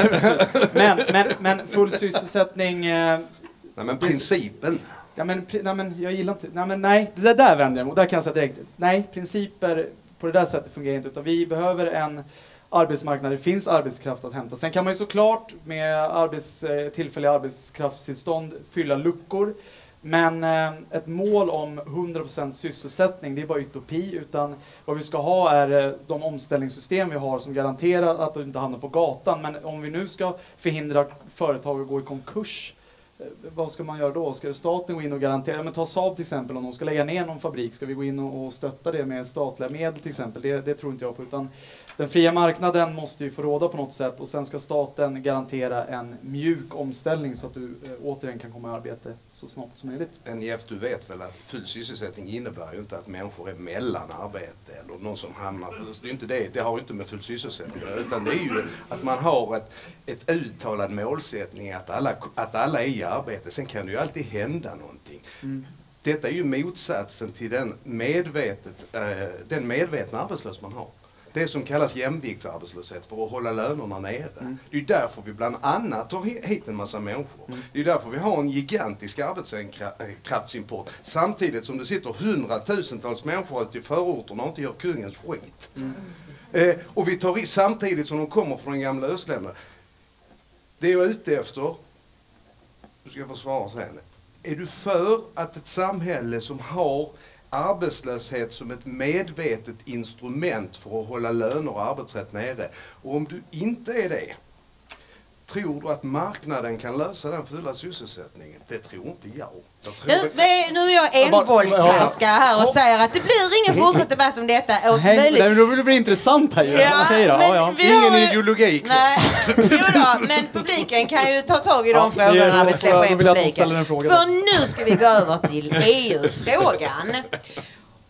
men, men, men full sysselsättning eh, Nej, men principen. Ja, men, nej, men jag gillar inte... Nej, men nej, det där, där vänder jag mot. Där kan jag säga direkt. Nej, principer på det där sättet fungerar inte. Utan vi behöver en arbetsmarknad det finns arbetskraft att hämta. Sen kan man ju såklart med arbets, eh, tillfälliga arbetskraftstillstånd fylla luckor. Men eh, ett mål om 100% sysselsättning, det är bara utopi. Utan vad vi ska ha är eh, de omställningssystem vi har som garanterar att du inte hamnar på gatan. Men om vi nu ska förhindra företag att gå i konkurs Eh, Vad ska man göra då? Ska staten gå in och garantera? Men ta Saab till exempel, om de ska lägga ner någon fabrik, ska vi gå in och och stötta det med statliga medel till exempel? Det, det tror inte jag på. Utan den fria marknaden måste ju få råda på något sätt och sen ska staten garantera en mjuk omställning så att du eh, återigen kan komma i arbete så snabbt som möjligt. Men Jeff, du vet väl att full sysselsättning innebär ju inte att människor är mellan arbete eller någon som hamnar... Det, är inte det, det har ju inte med full sysselsättning att göra, utan det är ju att man har ett, ett uttalad målsättning att alla, att alla är i arbete. Sen kan det ju alltid hända någonting. Mm. Detta är ju motsatsen till den, medvetet, eh, den medvetna arbetslöshet man har. Det som kallas jämviktsarbetslöshet för att hålla lönerna nere. Mm. Det är därför vi bland annat tar hi- hit en massa människor. Det är därför vi har en gigantisk arbetskraftsimport samtidigt som det sitter hundratusentals människor ute i förorterna och inte gör kungens skit. Eh, och vi tar i samtidigt som de kommer från den gamla östländerna. Det jag är ute efter, du ska få svara sen. Är du för att ett samhälle som har arbetslöshet som ett medvetet instrument för att hålla löner och arbetsrätt nere? Och om du inte är det, tror du att marknaden kan lösa den fulla sysselsättningen? Det tror inte jag. jag tror Nu, det- nu är jag envåldshärskare här och säger att det blir ingen fortsatt debatt om detta. Och Nej, möjligt- men då blir det intressant här ju. Då. Ja, ja. vi har Ingen ju- ideologi kvar. Nej, jo då, men publiken kan ju ta tag i de Ja, frågorna vi släpper in publiken. ställer en fråga För nu ska vi gå över till EU-frågan.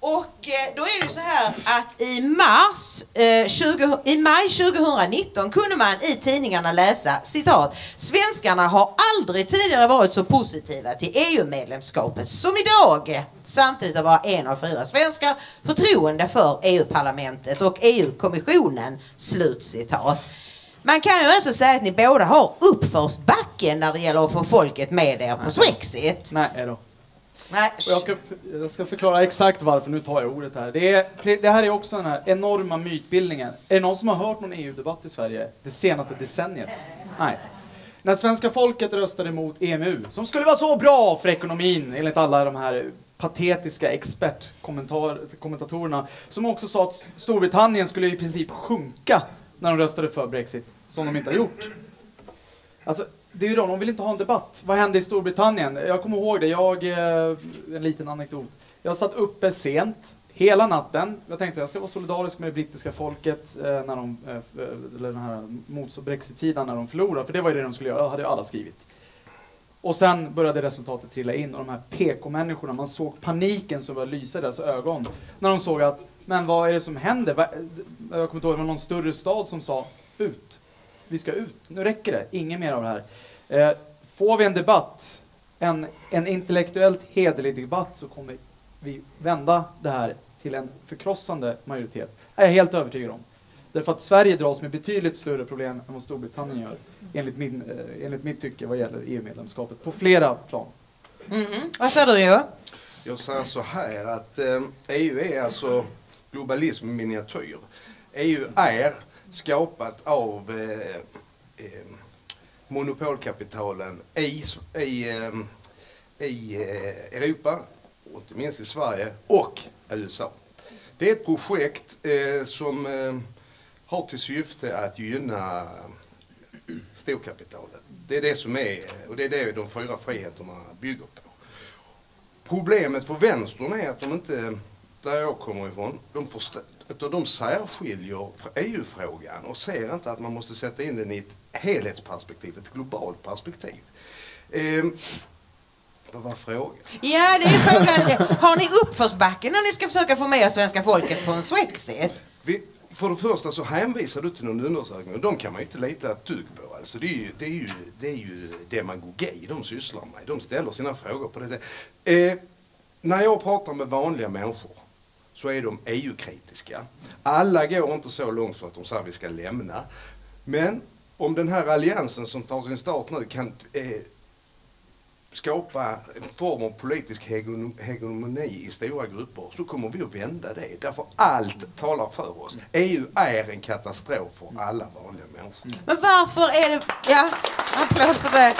Och eh, då är det så här att i mars, eh, 20, i maj 2019 kunde man i tidningarna läsa citat Svenskarna har aldrig tidigare varit så positiva till EU-medlemskapet som idag. Samtidigt har bara en av fyra svenskar förtroende för EU-parlamentet och EU-kommissionen. Slutcitat. Man kan ju alltså säga att ni båda har uppförsbacken när det gäller att få folket med er på Swexit. Nej då. Nej, Och jag, ska, jag ska förklara exakt varför, nu tar jag ordet här. Det, är, det här är också den här enorma mytbildningen. Är det någon som har hört någon EU-debatt i Sverige det senaste decenniet? Nej. När svenska folket röstade emot EMU, som skulle vara så bra för ekonomin enligt alla de här patetiska expertkommentatorerna, som också sa att Storbritannien skulle i princip sjunka när de röstade för Brexit, som de inte har gjort. Alltså, det är ju de, de vill inte ha en debatt. Vad hände i Storbritannien? Jag kommer ihåg det, jag, eh, en liten anekdot. Jag satt uppe sent, hela natten. Jag tänkte jag ska vara solidarisk med det brittiska folket eh, när de, eh, eh eller den här mot Brexit-sidan när de förlorar, för det var ju det de skulle göra, det hade ju alla skrivit. Och sen började resultatet trilla in och de här PK-människorna, man såg paniken som började lysa i deras ögon. När de såg att, men vad är det som händer? Jag kommer inte ihåg, det var någon större stad som sa ut. Vi ska ut. Nu räcker det. Inget mer av det här. Eh, får vi en debatt, en, en intellektuellt hederlig debatt, så kommer vi vända det här till en förkrossande majoritet. Det är jag helt övertygad om. Därför att Sverige dras med betydligt större problem än vad Storbritannien gör, enligt, min, eh, enligt mitt tycke vad gäller EU-medlemskapet, på flera plan. Mhm. Vad säger du Jo? Jag säger så här att eh, EU är alltså globalism miniatyr. EU är skapat av eh, eh, monopolkapitalen i, i, eh, i eh, Europa, och inte minst i Sverige, och USA. Det är ett projekt eh, som eh, har till syfte att gynna storkapitalet. Det är det som är, och det är det de fyra friheterna bygger på. Problemet för vänstern är att de inte, där jag kommer ifrån, de, utan de särskiljer EU-frågan och ser inte att man måste sätta in den i ett helhetsperspektiv, ett globalt perspektiv. Ehm, vad var frågan? Ja, det är frågan. Har ni uppförsbacke när ni ska försöka få med svenska folket på en Swexit? Vi, för det första så hänvisar du till någon undersökning och de kan man ju inte lita ett dugg på. Alltså det, är ju, det, är ju, det är ju demagogi de sysslar med. De ställer sina frågor på det sättet. Eh, när jag pratar med vanliga människor så är de EU-kritiska. Alla går inte så långt så att de säger att vi ska lämna. Men om den här alliansen som tar sin start nu kan eh, skapa en form av politisk hegemoni- hegemoni i stora grupper så kommer vi att vända det. Därför allt talar för oss. EU är en katastrof för alla vanliga människor. Men varför är det... Ja, applåd för det.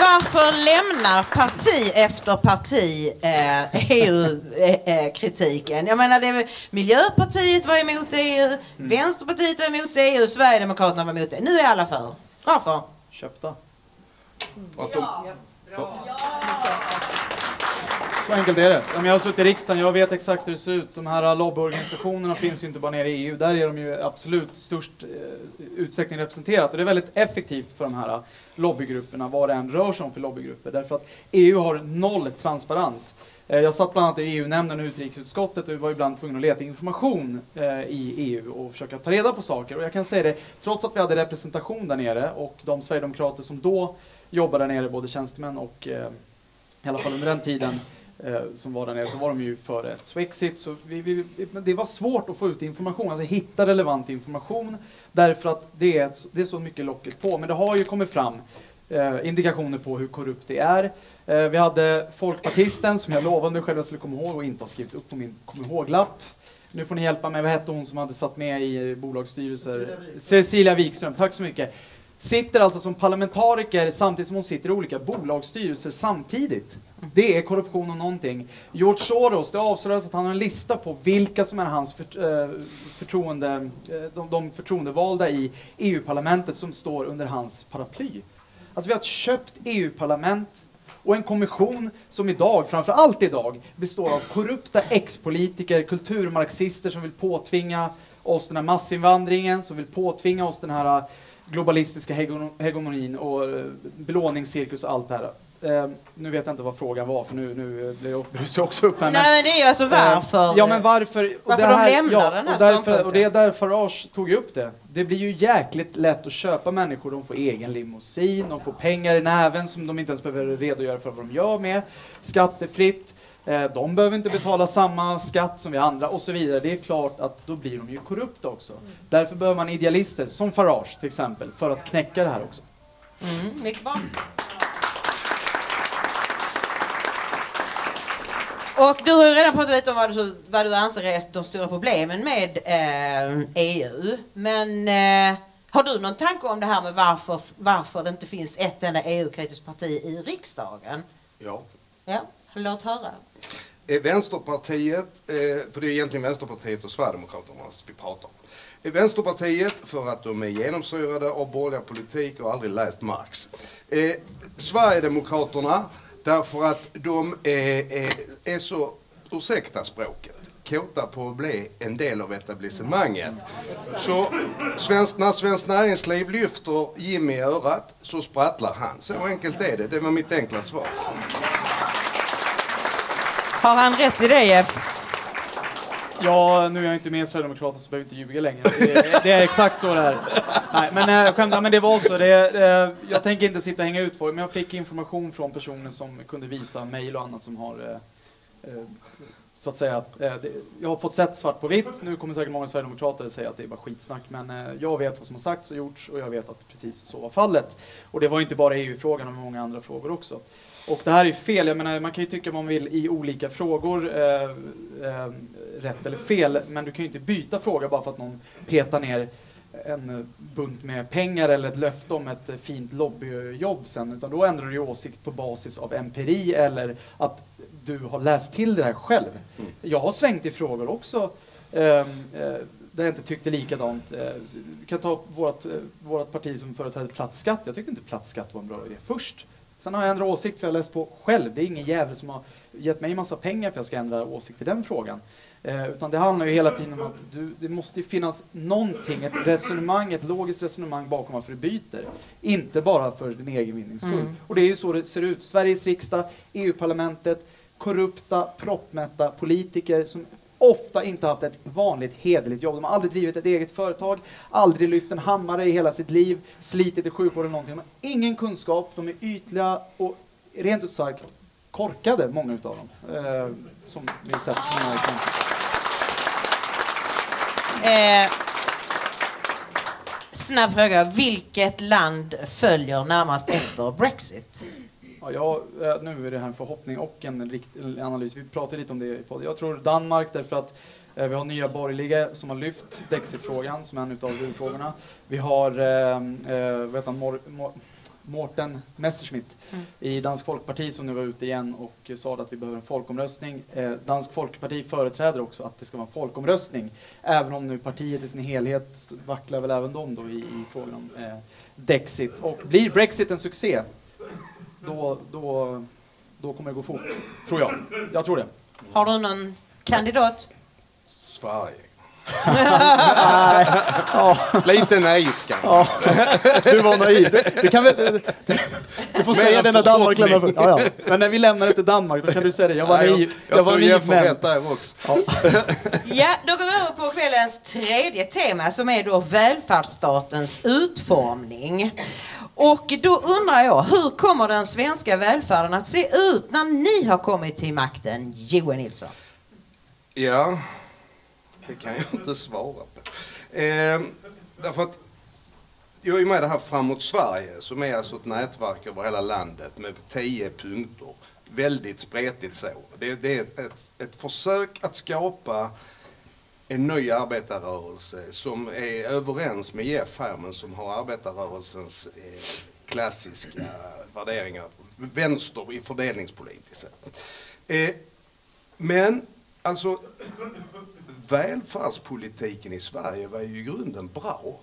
Varför lämnar parti efter parti eh, EU-kritiken? Jag menar, det Miljöpartiet var emot EU, Vänsterpartiet var emot EU, Sverigedemokraterna var emot EU. Nu är alla för. Varför? Köpta. Att de, för, så enkelt är det. Jag har suttit i riksdagen, jag vet exakt hur det ser ut. De här lobbyorganisationerna finns ju inte bara nere i EU, där är de ju absolut störst eh, utsträckning representerat. Och det är väldigt effektivt för de här eh, lobbygrupperna, vad det än rör sig om för lobbygrupper. Därför att EU har noll transparens. Eh, jag satt bland annat i EU-nämnden och utrikesutskottet och vi var ibland tvungna att leta information i EU och försöka ta reda på saker. Och jag kan säga det, trots att vi hade representation där nere och de sverigedemokrater som då jobbade där nere, både tjänstemän och i alla fall under den tiden eh, som var där nere, så var de ju för ett Swexit. Så vi, vi, det var svårt att få ut information, alltså hitta relevant information, därför att det är, det är så mycket locket på. Men det har ju kommit fram eh, indikationer på hur korrupt det är. Eh, vi hade folkpartisten, som jag lovade mig själv att jag skulle komma ihåg och inte har skrivit upp på min kom ihåg-lapp. Nu får ni hjälpa mig, vad hette hon som hade satt med i bolagsstyrelser? Cecilia Wikström, tack så mycket. Sitter alltså som parlamentariker samtidigt som hon sitter i olika bolagsstyrelser samtidigt. Det är korruption om någonting. George Soros, det avslöjas att han har en lista på vilka som är hans för, eh, förtroende, eh, de, de förtroendevalda i EU-parlamentet som står under hans paraply. Alltså vi har ett köpt EU-parlament och en kommission som idag, framförallt idag, består av korrupta ex-politiker, kulturmarxister som vill påtvinga oss den här massinvandringen, som vill påtvinga oss den här eh, globalistiska hegemonin och eh, belåningscirkus och allt det här. Eh, nu vet jag inte vad frågan var, för nu, nu blev jag också upp här. Nej, men det är ju alltså varför. Ja men varför? Varför det de lämnar den här och därför. Och det är där Farage tog upp det. Det blir ju jäkligt lätt att köpa människor. De får egen limousin, de får pengar i näven som de inte ens behöver redogöra för vad de gör med. Skattefritt. Eh, De behöver inte betala samma skatt som vi andra och så vidare. Det är klart att då blir de ju korrupta också. Därför behöver man idealister, som Farage till exempel, för att knäcka det här också. Mm. Och du har ju redan pratat lite om vad du, vad du anser är de stora problemen med eh, EU. Men eh, har du någon tanke om det här med varför, varför det inte finns ett enda EU-kritiskt parti i riksdagen? ja. Ja, låt höra. Vänsterpartiet, eh, för det är egentligen Vänsterpartiet och Sverigedemokraterna vi pratar om. Vänsterpartiet för att de är genomsyrade av borgerliga politik och aldrig läst Marx. Eh, Sverigedemokraterna därför att de är, är, är så, ursäkta språket, kåta på att bli en del av etablissemanget. Så svensk, när Svenskt Näringsliv lyfter Jimmy i örat så sprattlar han. Så enkelt är det. Det var mitt enkla svar. Har han rätt i det Jeff? Ja, nu är jag inte med i Sverigedemokraterna så behöver jag inte ljuga längre. Det är, det är exakt så det är. Nej, men eh, äh, skämt, men det var så. Det, eh, jag tänker inte sitta och hänga ut folk, men jag fick information från personer som kunde visa mejl och annat som har eh, eh så att säga, eh, det, jag har fått sett svart på vitt. Nu kommer säkert många sverigedemokrater säga att det är bara skitsnack, men eh, jag vet vad som har sagts och gjorts och jag vet att precis så var fallet. Och det var inte bara EU-frågan, utan många andra frågor också. Och det här är ju fel, jag menar man kan ju tycka vad man vill i olika frågor, eh, eh, rätt eller fel, men du kan ju inte byta fråga bara för att någon petar ner en bunt med pengar eller ett löfte om ett fint lobbyjobb sen, utan då ändrar du åsikt på basis av empiri eller att du har läst till det här själv. Jag har svängt i frågor också ehm, eh, där jag inte tyckte likadant. Eh, Vi kan ta vårt, eh, vårt parti som företräder platt skatt. Jag tyckte inte platt skatt var en bra idé först. Sen har jag ändrat åsikt för jag har läst på själv. Det är ingen jävel som har gett mig massa pengar för att jag ska ändra åsikt i den frågan. Eh, utan det handlar ju hela tiden om att du, det måste finnas någonting, ett resonemang, ett logiskt resonemang bakom varför du byter. Inte bara för din egen vinnings skull. Mm. Och det är ju så det ser ut. Sveriges riksdag, EU-parlamentet, korrupta, proppmätta politiker som ofta inte haft ett vanligt hederligt jobb. De har aldrig drivit ett eget företag, aldrig lyft en hammare i hela sitt liv, slitit i sjukvården eller någonting. De har ingen kunskap, de är ytliga och rent ut sagt korkade, många utav dem. Eh, som vi sett i. Eh, snabb fråga. Vilket land följer närmast efter Brexit? Ja, jag, eh, nu är det här en förhoppning och en riktig analys. Vi pratade lite om det i podden. Jag tror Danmark därför att eh, vi har nya borgerliga som har lyft Dexit-frågan som en av huvudfrågorna. Vi har eh, eh, heter han, Mor, Mor, Morten Messerschmidt Mm. i Dansk Folkparti som nu var ute igen och sa att vi behöver en folkomröstning. Eh, Dansk Folkparti företräder också att det ska vara en folkomröstning. Även om nu partiet i sin helhet vacklar väl även de då i, i frågan om eh, Dexit. Och blir Brexit en succé, då, då, då kommer det gå fort. Tror jag. Jag tror det. Har du någon kandidat? Sverige. Lite naivt kanske. Du var naiv. Du, kan väl, du får säga det när Danmark lämnar. Ja, ja. Men när vi lämnade till Danmark, då kan du säga det. Jag var Nej, naiv. Jag, jag, var tror naiv jag får men. rätt där också. Ja, då går vi över på kvällens tredje tema som är då välfärdsstatens utformning. Och då undrar jag, hur kommer den svenska välfärden att se ut när ni har kommit till makten, Johan Nilsson? Ja, det kan jag inte svara på. Eh, därför att jag är med i det här Framåt Sverige som är alltså ett nätverk över hela landet med tio punkter. Väldigt spretigt så. Det, det är ett, ett, ett försök att skapa en ny arbetarrörelse som är överens med Jeff här men som har arbetarrörelsens eh, klassiska värderingar. Vänster i fördelningspolitiskt sätt. Eh, men alltså välfärdspolitiken i Sverige var ju i grunden bra.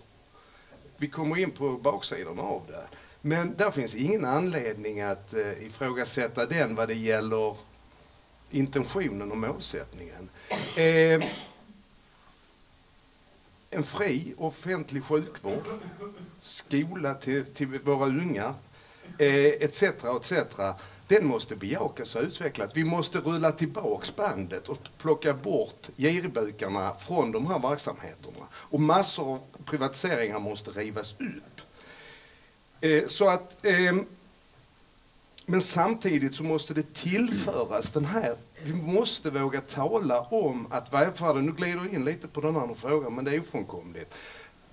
Vi kommer in på baksidan av det. Men där finns ingen anledning att eh, ifrågasätta den vad det gäller intentionen och målsättningen. Eh, en fri offentlig sjukvård, skola till, till våra unga, eh, etc. etc. Den måste bejakas och utvecklas. Vi måste rulla tillbaks bandet och plocka bort girigbukarna från de här verksamheterna. Och massor av privatiseringar måste rivas upp. Eh, så att, eh, men samtidigt så måste det tillföras den här, vi måste våga tala om att välfärden, nu glider jag in lite på den andra frågan men det är ofrånkomligt.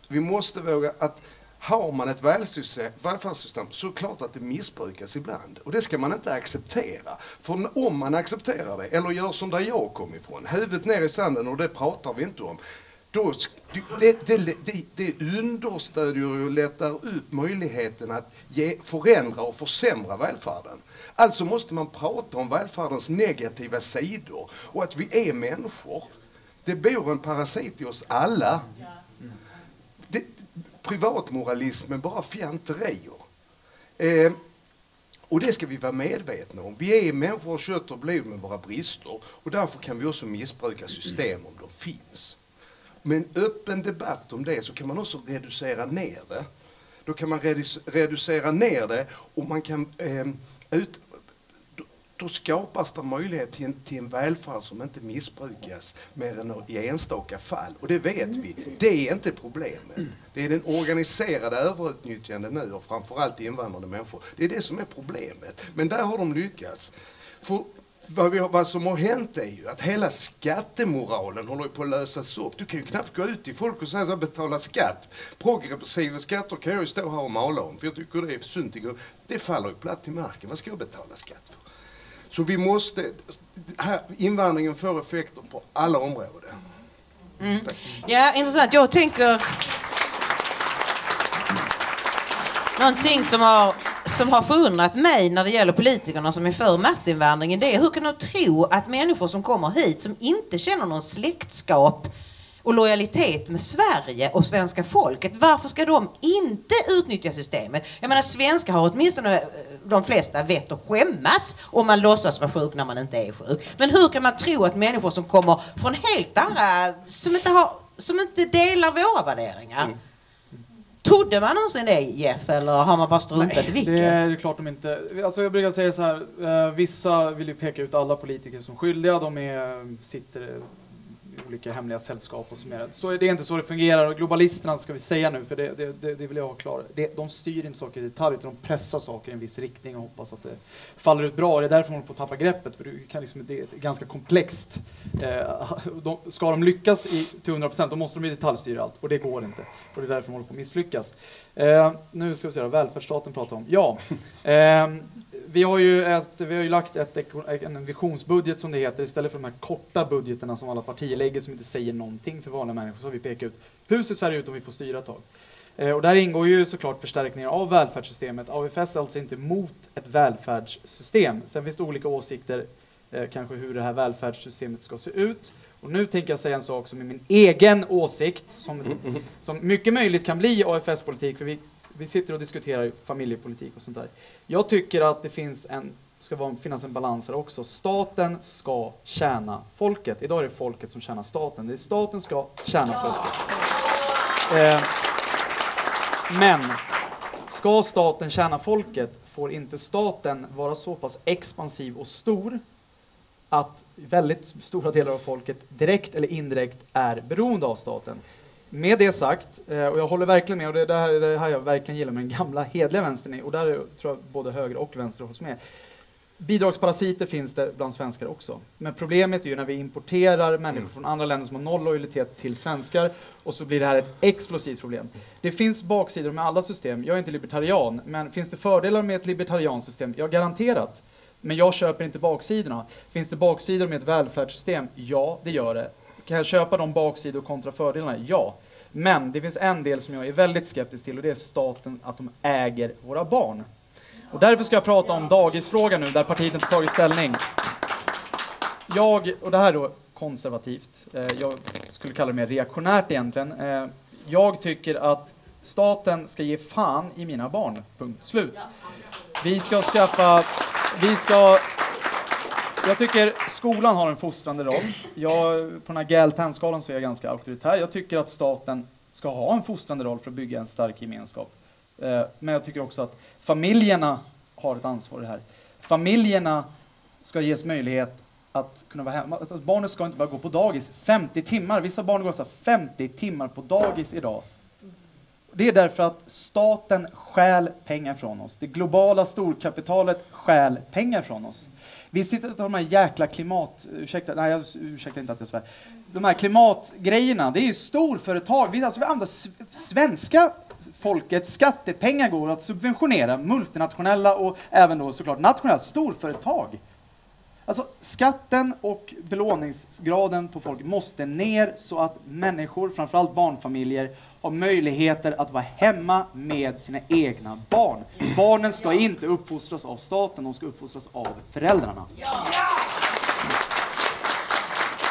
Vi måste våga att har man ett välfärdssystem så är det klart att det missbrukas ibland. Och det ska man inte acceptera. För om man accepterar det, eller gör som där jag kom ifrån, huvudet ner i sanden och det pratar vi inte om. Då, det, det, det, det understödjer och lättar upp möjligheten att ge, förändra och försämra välfärden. Alltså måste man prata om välfärdens negativa sidor och att vi är människor. Det bor en parasit i oss alla. Det, privatmoralismen bara fjanterier. Eh, och det ska vi vara medvetna om. Vi är människor av kött och blod med våra brister och därför kan vi också missbruka system om de finns. Med en öppen debatt om det så kan man också reducera ner det. Då kan man reducera ner det och man kan eh, ut, då, då skapas det möjlighet till en, till en välfärd som inte missbrukas mer än i enstaka fall. Och det vet vi. Det är inte problemet. Det är den organiserade överutnyttjandet nu av framförallt invandrade människor. Det är det som är problemet. Men där har de lyckats. För vad, vi vad som har hänt är ju att hela skattemoralen håller på att lösas upp. Du kan ju knappt gå ut till folk och säga att betala skatt. Progressiva skatter kan jag ju stå här och mala om, för jag tycker det är sunt. Det faller ju platt till marken. Vad ska jag betala skatt för? Så vi måste... Här, invandringen får effekter på alla områden. Mm. Ja, intressant. Jag tänker... Någonting som har, som har förundrat mig när det gäller politikerna som är för massinvandringen det är hur kan de tro att människor som kommer hit som inte känner någon släktskap och lojalitet med Sverige och svenska folket, varför ska de inte utnyttja systemet? Jag menar svenskar har åtminstone eh, de flesta vett att skämmas om man låtsas vara sjuk när man inte är sjuk. Men hur kan man tro att människor som kommer från helt andra, som inte, har, som inte delar våra värderingar, mm. Trodde man någonsin det Jeff eller har man bara struntat i vilket? Det är klart de inte... Alltså jag brukar säga så här, eh, vissa vill ju peka ut alla politiker som skyldiga. De är, sitter olika hemliga sällskap och så vidare. Så är inte så det fungerar och globalisterna ska vi säga nu, för det, det, det, det vill jag ha klart. Det, de styr inte saker i detalj, utan de pressar saker i en viss riktning och hoppas att det faller ut bra. Det är därför de håller på att tappa greppet, för du kan liksom, det är ganska komplext. Eh, de, ska de lyckas i, till 100% då måste de detaljstyra allt och det går inte. Och det är därför de håller på att misslyckas. Eh, nu ska vi se, då, välfärdsstaten pratar om. Ja, eh, vi har ju, ett, vi har ju lagt ett, en visionsbudget som det heter, istället för de här korta budgeterna som alla partier lägger som inte säger någonting för vanliga människor, så har vi pekat ut hur ser Sverige ut om vi får styra ett tag. Eh, och där ingår ju såklart förstärkningar av välfärdssystemet. AFS är alltså inte mot ett välfärdssystem. Sen finns det olika åsikter, eh, kanske hur det här välfärdssystemet ska se ut. Och nu tänker jag säga en sak som är min egen åsikt, som, som mycket möjligt kan bli AFS-politik, för vi vi sitter och diskuterar familjepolitik och sånt där. Jag tycker att det finns en, ska vara, finnas en balans här också. Staten ska tjäna folket. Idag är det folket som tjänar staten. Det är staten ska tjäna folket. Eh, men ska staten tjäna folket får inte staten vara så pass expansiv och stor att väldigt stora delar av folket direkt eller indirekt är beroende av staten. Med det sagt, eh, och jag håller verkligen med, och det, här är det här jag verkligen gillar med den gamla hedliga vänstern, och där tror jag både höger och vänster hålls med. Bidragsparasiter finns det bland svenskar också. Men problemet är ju när vi importerar människor från andra länder som har noll lojalitet till svenskar och så blir det här ett explosivt problem. Det finns baksidor med alla system. Jag är inte libertarian, men finns det fördelar med ett libertarianskt system? Ja, garanterat. Men jag köper inte baksidorna. Finns det baksidor med ett välfärdssystem? Ja, det gör det. Kan jag köpa de baksidor kontra fördelarna? Ja. Men det finns en del som jag är väldigt skeptisk till och det är staten, att de äger våra barn. Och därför ska jag prata om dagisfrågan nu, där partiet inte tagit ställning. Jag, och det här är då konservativt, eh, jag skulle kalla det mer reaktionärt egentligen. Eh, jag tycker att staten ska ge fan i mina barn, punkt slut. Vi ska skaffa, vi ska jag tycker skolan har en fostrande roll. Jag, på den här Galtan-skalan så är jag ganska auktoritär. Jag tycker att staten ska ha en fostrande roll för att bygga en stark gemenskap. Eh, men jag tycker också att familjerna har ett ansvar i det här. Familjerna ska ges möjlighet att kunna vara hemma. Barnet ska inte bara gå på dagis 50 timmar. Vissa barn går alltså 50 timmar på dagis idag. Det är därför att staten stjäl pengar från oss. Det globala storkapitalet stjäl pengar från oss. Vi sitter och tar de här jäkla klimat... Ursäkta, nej, jag ursäkta inte att jag svär. De här klimatgrejerna, det är ju storföretag. Vi, alltså, vi använder svenska folkets skattepengar går att subventionera multinationella och även då såklart nationella storföretag. Alltså skatten och belåningsgraden på folk måste ner så att människor, framförallt barnfamiljer, har möjligheter att vara hemma med sina egna barn. Barnen ska inte uppfostras av staten, de ska uppfostras av föräldrarna.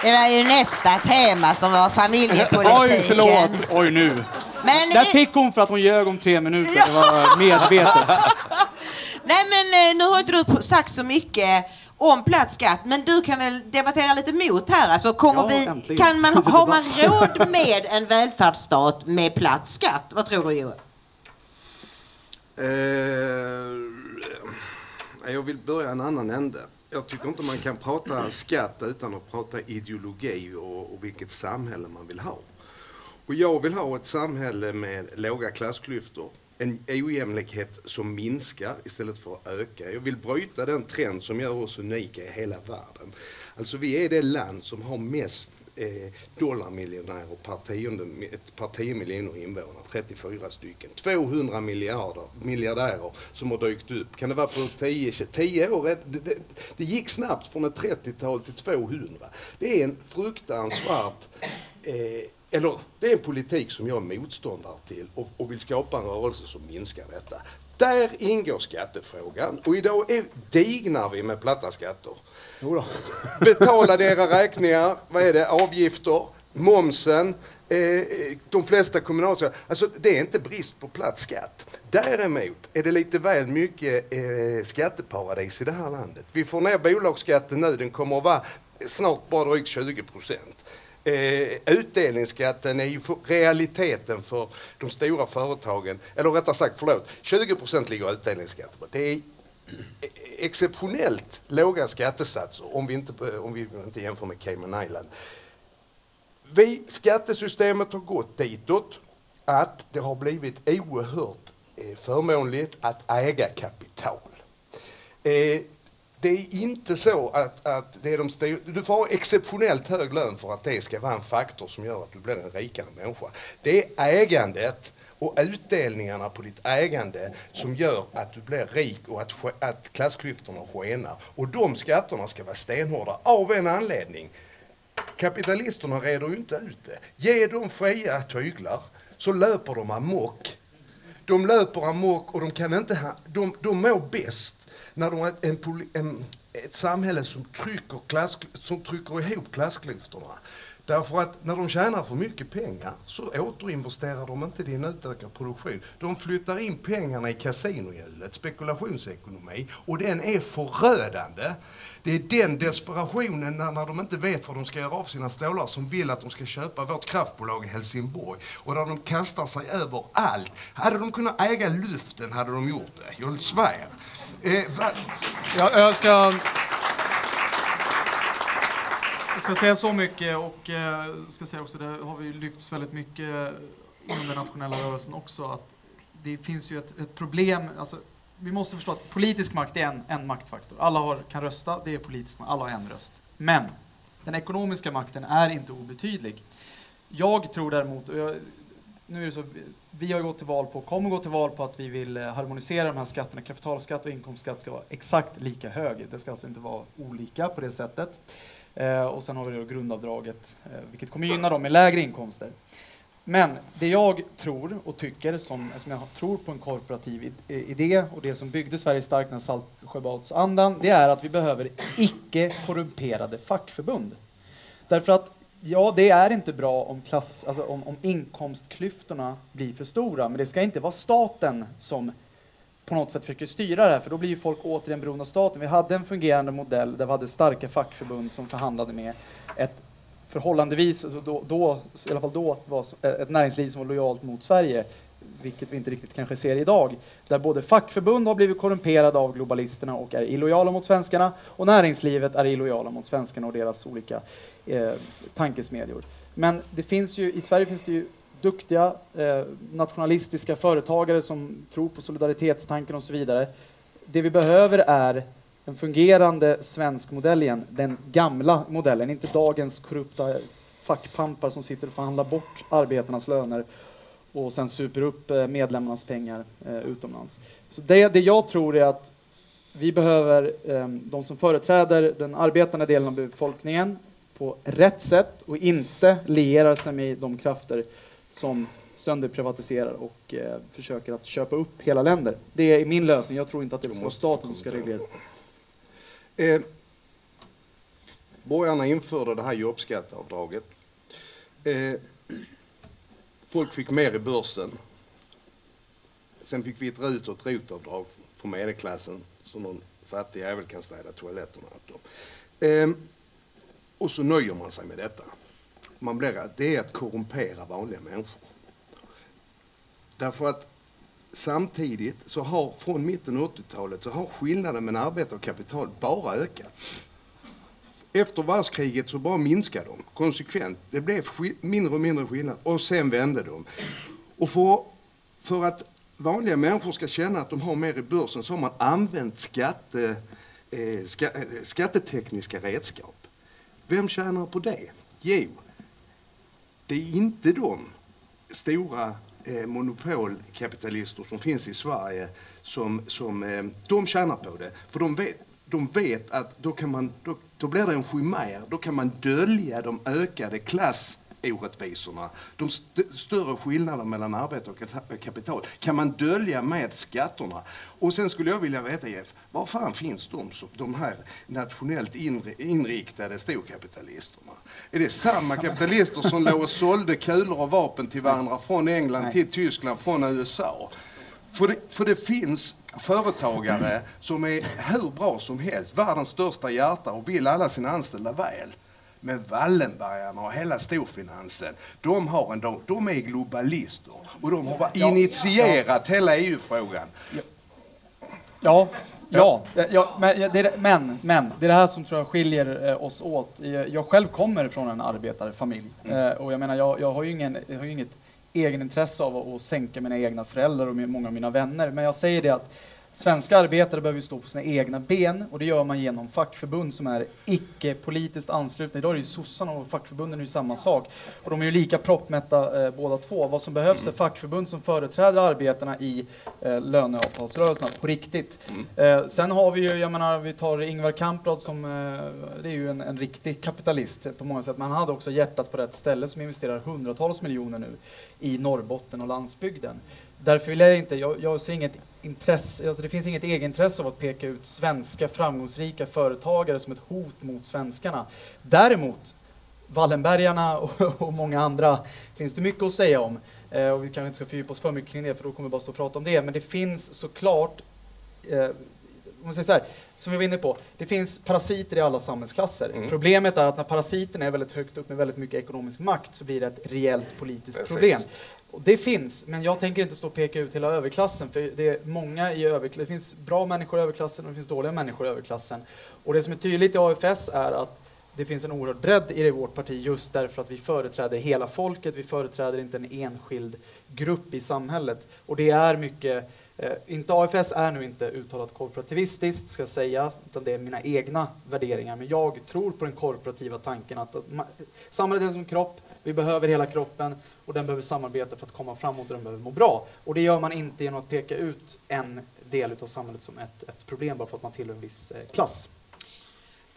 Det var ju nästa tema som var familjepolitiken. Oj, förlåt. Oj, nu. Men Där fick hon för att hon ljög om tre minuter. Det var medvetet. Nej, men eh, nu har inte du sagt så mycket om platt skatt. Men du kan väl debattera lite mot här? Alltså, kommer ja, vi, kan man, har man råd med en välfärdsstat med platt skatt? Vad tror du Johan? Eh, jag vill börja en annan ände. Jag tycker inte man kan prata skatt utan att prata ideologi och, och vilket samhälle man vill ha. Och jag vill ha ett samhälle med låga klassklyftor en ojämlikhet som minskar istället för att öka. Jag vill bryta den trend som gör oss unika i hela världen. Alltså vi är det land som har mest eh, dollarmiljonärer per, tionde, per 10 miljoner invånare, 34 stycken. 200 miljarder, miljardärer som har dykt upp. Kan det vara på 10, 10 år? Det, det, det gick snabbt från ett 30-tal till 200. Det är en fruktansvärt eh, eller det är en politik som jag är motståndare till och, och vill skapa en rörelse som minskar detta. Där ingår skattefrågan och idag är, dignar vi med platta skatter. Betala era räkningar, vad är det, avgifter, momsen, eh, de flesta kommunalskatter. Alltså det är inte brist på platt skatt. Däremot är det lite väl mycket eh, skatteparadis i det här landet. Vi får ner bolagsskatten nu, den kommer att vara snart bara drygt 20 procent. Eh, utdelningsskatten är ju för realiteten för de stora företagen, eller rättare sagt, förlåt, 20 procent ligger utdelningsskatten på. Det är e-, exceptionellt låga skattesatser om vi inte, om vi inte jämför med Cayman Island. Vi, skattesystemet har gått ditåt att det har blivit oerhört eh, förmånligt att äga kapital. Eh, det är inte så att, att det är de du får ha exceptionellt hög lön för att det ska vara en faktor som gör att du blir en rikare människa. Det är ägandet och utdelningarna på ditt ägande som gör att du blir rik och att, att klassklyftorna skenar. Och de skatterna ska vara stenhårda av en anledning. Kapitalisterna reder ju inte ut det. Ge dem fria tyglar så löper de amok. De löper amok och de kan inte ha, de, de mår bäst när de har ett, en, en, ett samhälle som trycker, klass, som trycker ihop klassklyftorna. Därför att när de tjänar för mycket pengar så återinvesterar de inte i en utökad produktion. De flyttar in pengarna i kasinohjulet, spekulationsekonomi, och den är förödande. Det är den desperationen när, när de inte vet vad de ska göra av sina stålar som vill att de ska köpa vårt kraftbolag i Helsingborg och där de kastar sig över allt. Hade de kunnat äga luften hade de gjort det, jag svär. Eh, va, Jag, jag ska... Jag ska säga så mycket och eh, ska säga också, det har vi lyfts väldigt mycket inom den nationella rörelsen också, att det finns ju ett, ett problem, alltså, vi måste förstå att politisk makt är en, en maktfaktor. Alla har, kan rösta, det är politisk makt, alla har en röst. Men den ekonomiska makten är inte obetydlig. Jag tror däremot, och jag, nu är det så, vi har gått till val på, kommer gå till val på att vi vill eh, harmonisera de här skatterna. Kapitalskatt och inkomstskatt ska vara exakt lika hög. Det ska alltså inte vara olika på det sättet. Eh, och sen har vi då grundavdraget, eh, vilket kommer gynna dem med lägre inkomster. Men det jag tror och tycker, som, som jag tror på en korporativ eh, idé och det som byggde Sverige starkt när Saltsjöbadsandan, det är att vi behöver icke korrumperade fackförbund. Därför att Ja, det är inte bra om, klass, alltså om, om inkomstklyftorna blir för stora, men det ska inte vara staten som på något sätt försöker styra det här, för då blir ju folk återigen beroende av staten. Vi hade en fungerande modell där vi hade starka fackförbund som förhandlade med ett förhållandevis, alltså då, då, i alla fall då, var ett näringsliv som var lojalt mot Sverige, vilket vi inte riktigt kanske ser idag, där både fackförbund har blivit korrumperade av globalisterna och är illojala mot svenskarna, och näringslivet är illojala mot svenskarna och deras olika eh, tankesmedjor. Men det finns ju, i Sverige finns det ju duktiga eh, nationalistiska företagare som tror på solidaritetstanken och så vidare. Det vi behöver är en fungerande svensk modell igen, den gamla modellen, inte dagens korrupta fackpampar som sitter och förhandlar bort arbetarnas löner och sen super upp eh, medlemmarnas pengar eh, utomlands. Så det, det jag tror är att vi behöver eh, de som företräder den arbetande delen av befolkningen på rätt sätt och inte lierar sig med de krafter som sönderprivatiserar och eh, försöker att köpa upp hela länder. Det är min lösning. Jag tror inte att det ska vara staten som ska reglera. Eh, borgarna införde det här jobbskatteavdraget. Eh, folk fick mer i börsen. Sen fick vi ett RUT och ett ROT-avdrag för medelklassen så någon fattig jävel kan städa toaletterna åt dem. Ehm, och så nöjer man sig med detta. Man blir, det är att korrumpera vanliga människor. Därför att samtidigt så har från mitten av 80-talet så har skillnaden mellan arbete och kapital bara ökat. Efter världskriget så bara minskade de konsekvent. Det blev mindre och mindre skillnad och sen vände de. Och för, för att vanliga människor ska känna att de har mer i börsen så har man använt skatte, eh, ska, eh, skattetekniska redskap. Vem tjänar på det? Jo, det är inte de stora eh, monopolkapitalister som finns i Sverige som, som eh, de tjänar på det. För de vet, de vet att då, kan man, då, då blir det en chimär, då kan man dölja de ökade klassorättvisorna. De st större skillnaderna mellan arbete och kapital kan man dölja med skatterna. Och sen skulle jag vilja veta Jeff, var fan finns de, de här nationellt inri- inriktade storkapitalisterna? Är det samma kapitalister som låg och sålde kulor och vapen till varandra från England till Tyskland, från USA? För det, för det finns företagare som är hur bra som helst, världens största hjärta och vill alla sina anställda väl. Men Wallenbergarna och hela storfinansen, de, har en, de, de är globalister och de har initierat hela EU-frågan. Ja, Ja, ja men, det men, men det är det här som tror jag skiljer eh, oss åt. Jag, själv kommer från en arbetarfamilj eh, och jag menar, jag, jag, har ju ingen, jag har inget egenintresse av att, att sänka mina egna föräldrar och många av mina vänner, men jag säger det att Svenska arbetare behöver stå på sina egna ben och det gör man genom fackförbund som är icke politiskt anslutna. Idag är det ju sossarna och fackförbunden är ju samma sak. Och de är ju lika proppmätta eh, båda två. Vad som behövs är fackförbund som företräder arbetarna i eh, löneavtalsrörelserna på riktigt. Eh, sen har vi ju, jag menar, vi tar Ingvar Kamprad som, eh, det är ju en, en riktig kapitalist på många sätt. Men han hade också hjärtat på rätt ställe som investerar hundratals miljoner nu i Norrbotten och landsbygden. Därför vill jag inte, jag, jag ser inget intresse, alltså det finns inget egenintresse av att peka ut svenska framgångsrika företagare som ett hot mot svenskarna. Däremot, Wallenbergarna och, och många andra finns det mycket att säga om. Eh, och vi kanske inte ska fördjupa oss för mycket kring det, för då kommer vi bara stå och prata om det. Men det finns såklart eh, om man säger så här, som vi var inne på, det finns parasiter i alla samhällsklasser. Mm. Problemet är att när parasiterna är väldigt högt upp med väldigt mycket ekonomisk makt så blir det ett reellt politiskt Precis. problem. Det finns, men jag tänker inte stå och peka ut hela överklassen, för det är många i överklassen. Det finns bra människor i överklassen och det finns dåliga människor i överklassen. Och det som är tydligt i AFS är att det finns en oerhörd bredd i det vårt parti just därför att vi företräder hela folket, vi företräder inte en enskild grupp i samhället. Och det är mycket Eh, inte AFS är nu inte uttalat korporativistiskt, ska jag säga, utan det är mina egna värderingar. Men jag tror på den korporativa tanken att alltså, att samhället är som en kropp, vi behöver hela kroppen och den behöver samarbeta för att komma framåt och den behöver må bra. Och det gör man inte genom att peka ut en del av samhället som ett, ett problem bara för att man tillhör en viss eh, klass.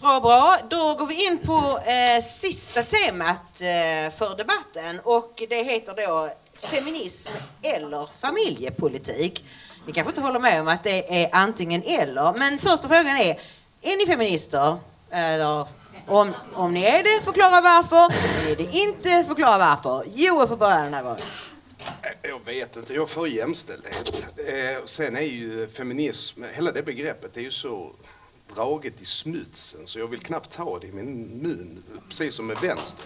Bra, bra. Då går vi in på eh, sista temat eh, för debatten och det heter då feminism eller familjepolitik. Ni kanske inte håller med om att det är antingen eller, men första frågan är, är ni feminister? Eller om, om ni är det, förklara varför. Är det inte, förklara varför. Joel får börja den här gången. Jag vet inte, jag är för jämställdhet. Eh, sen är ju feminism, hela det begreppet är ju så draget i smutsen så jag vill knappt ta det i min mun, precis som med vänster.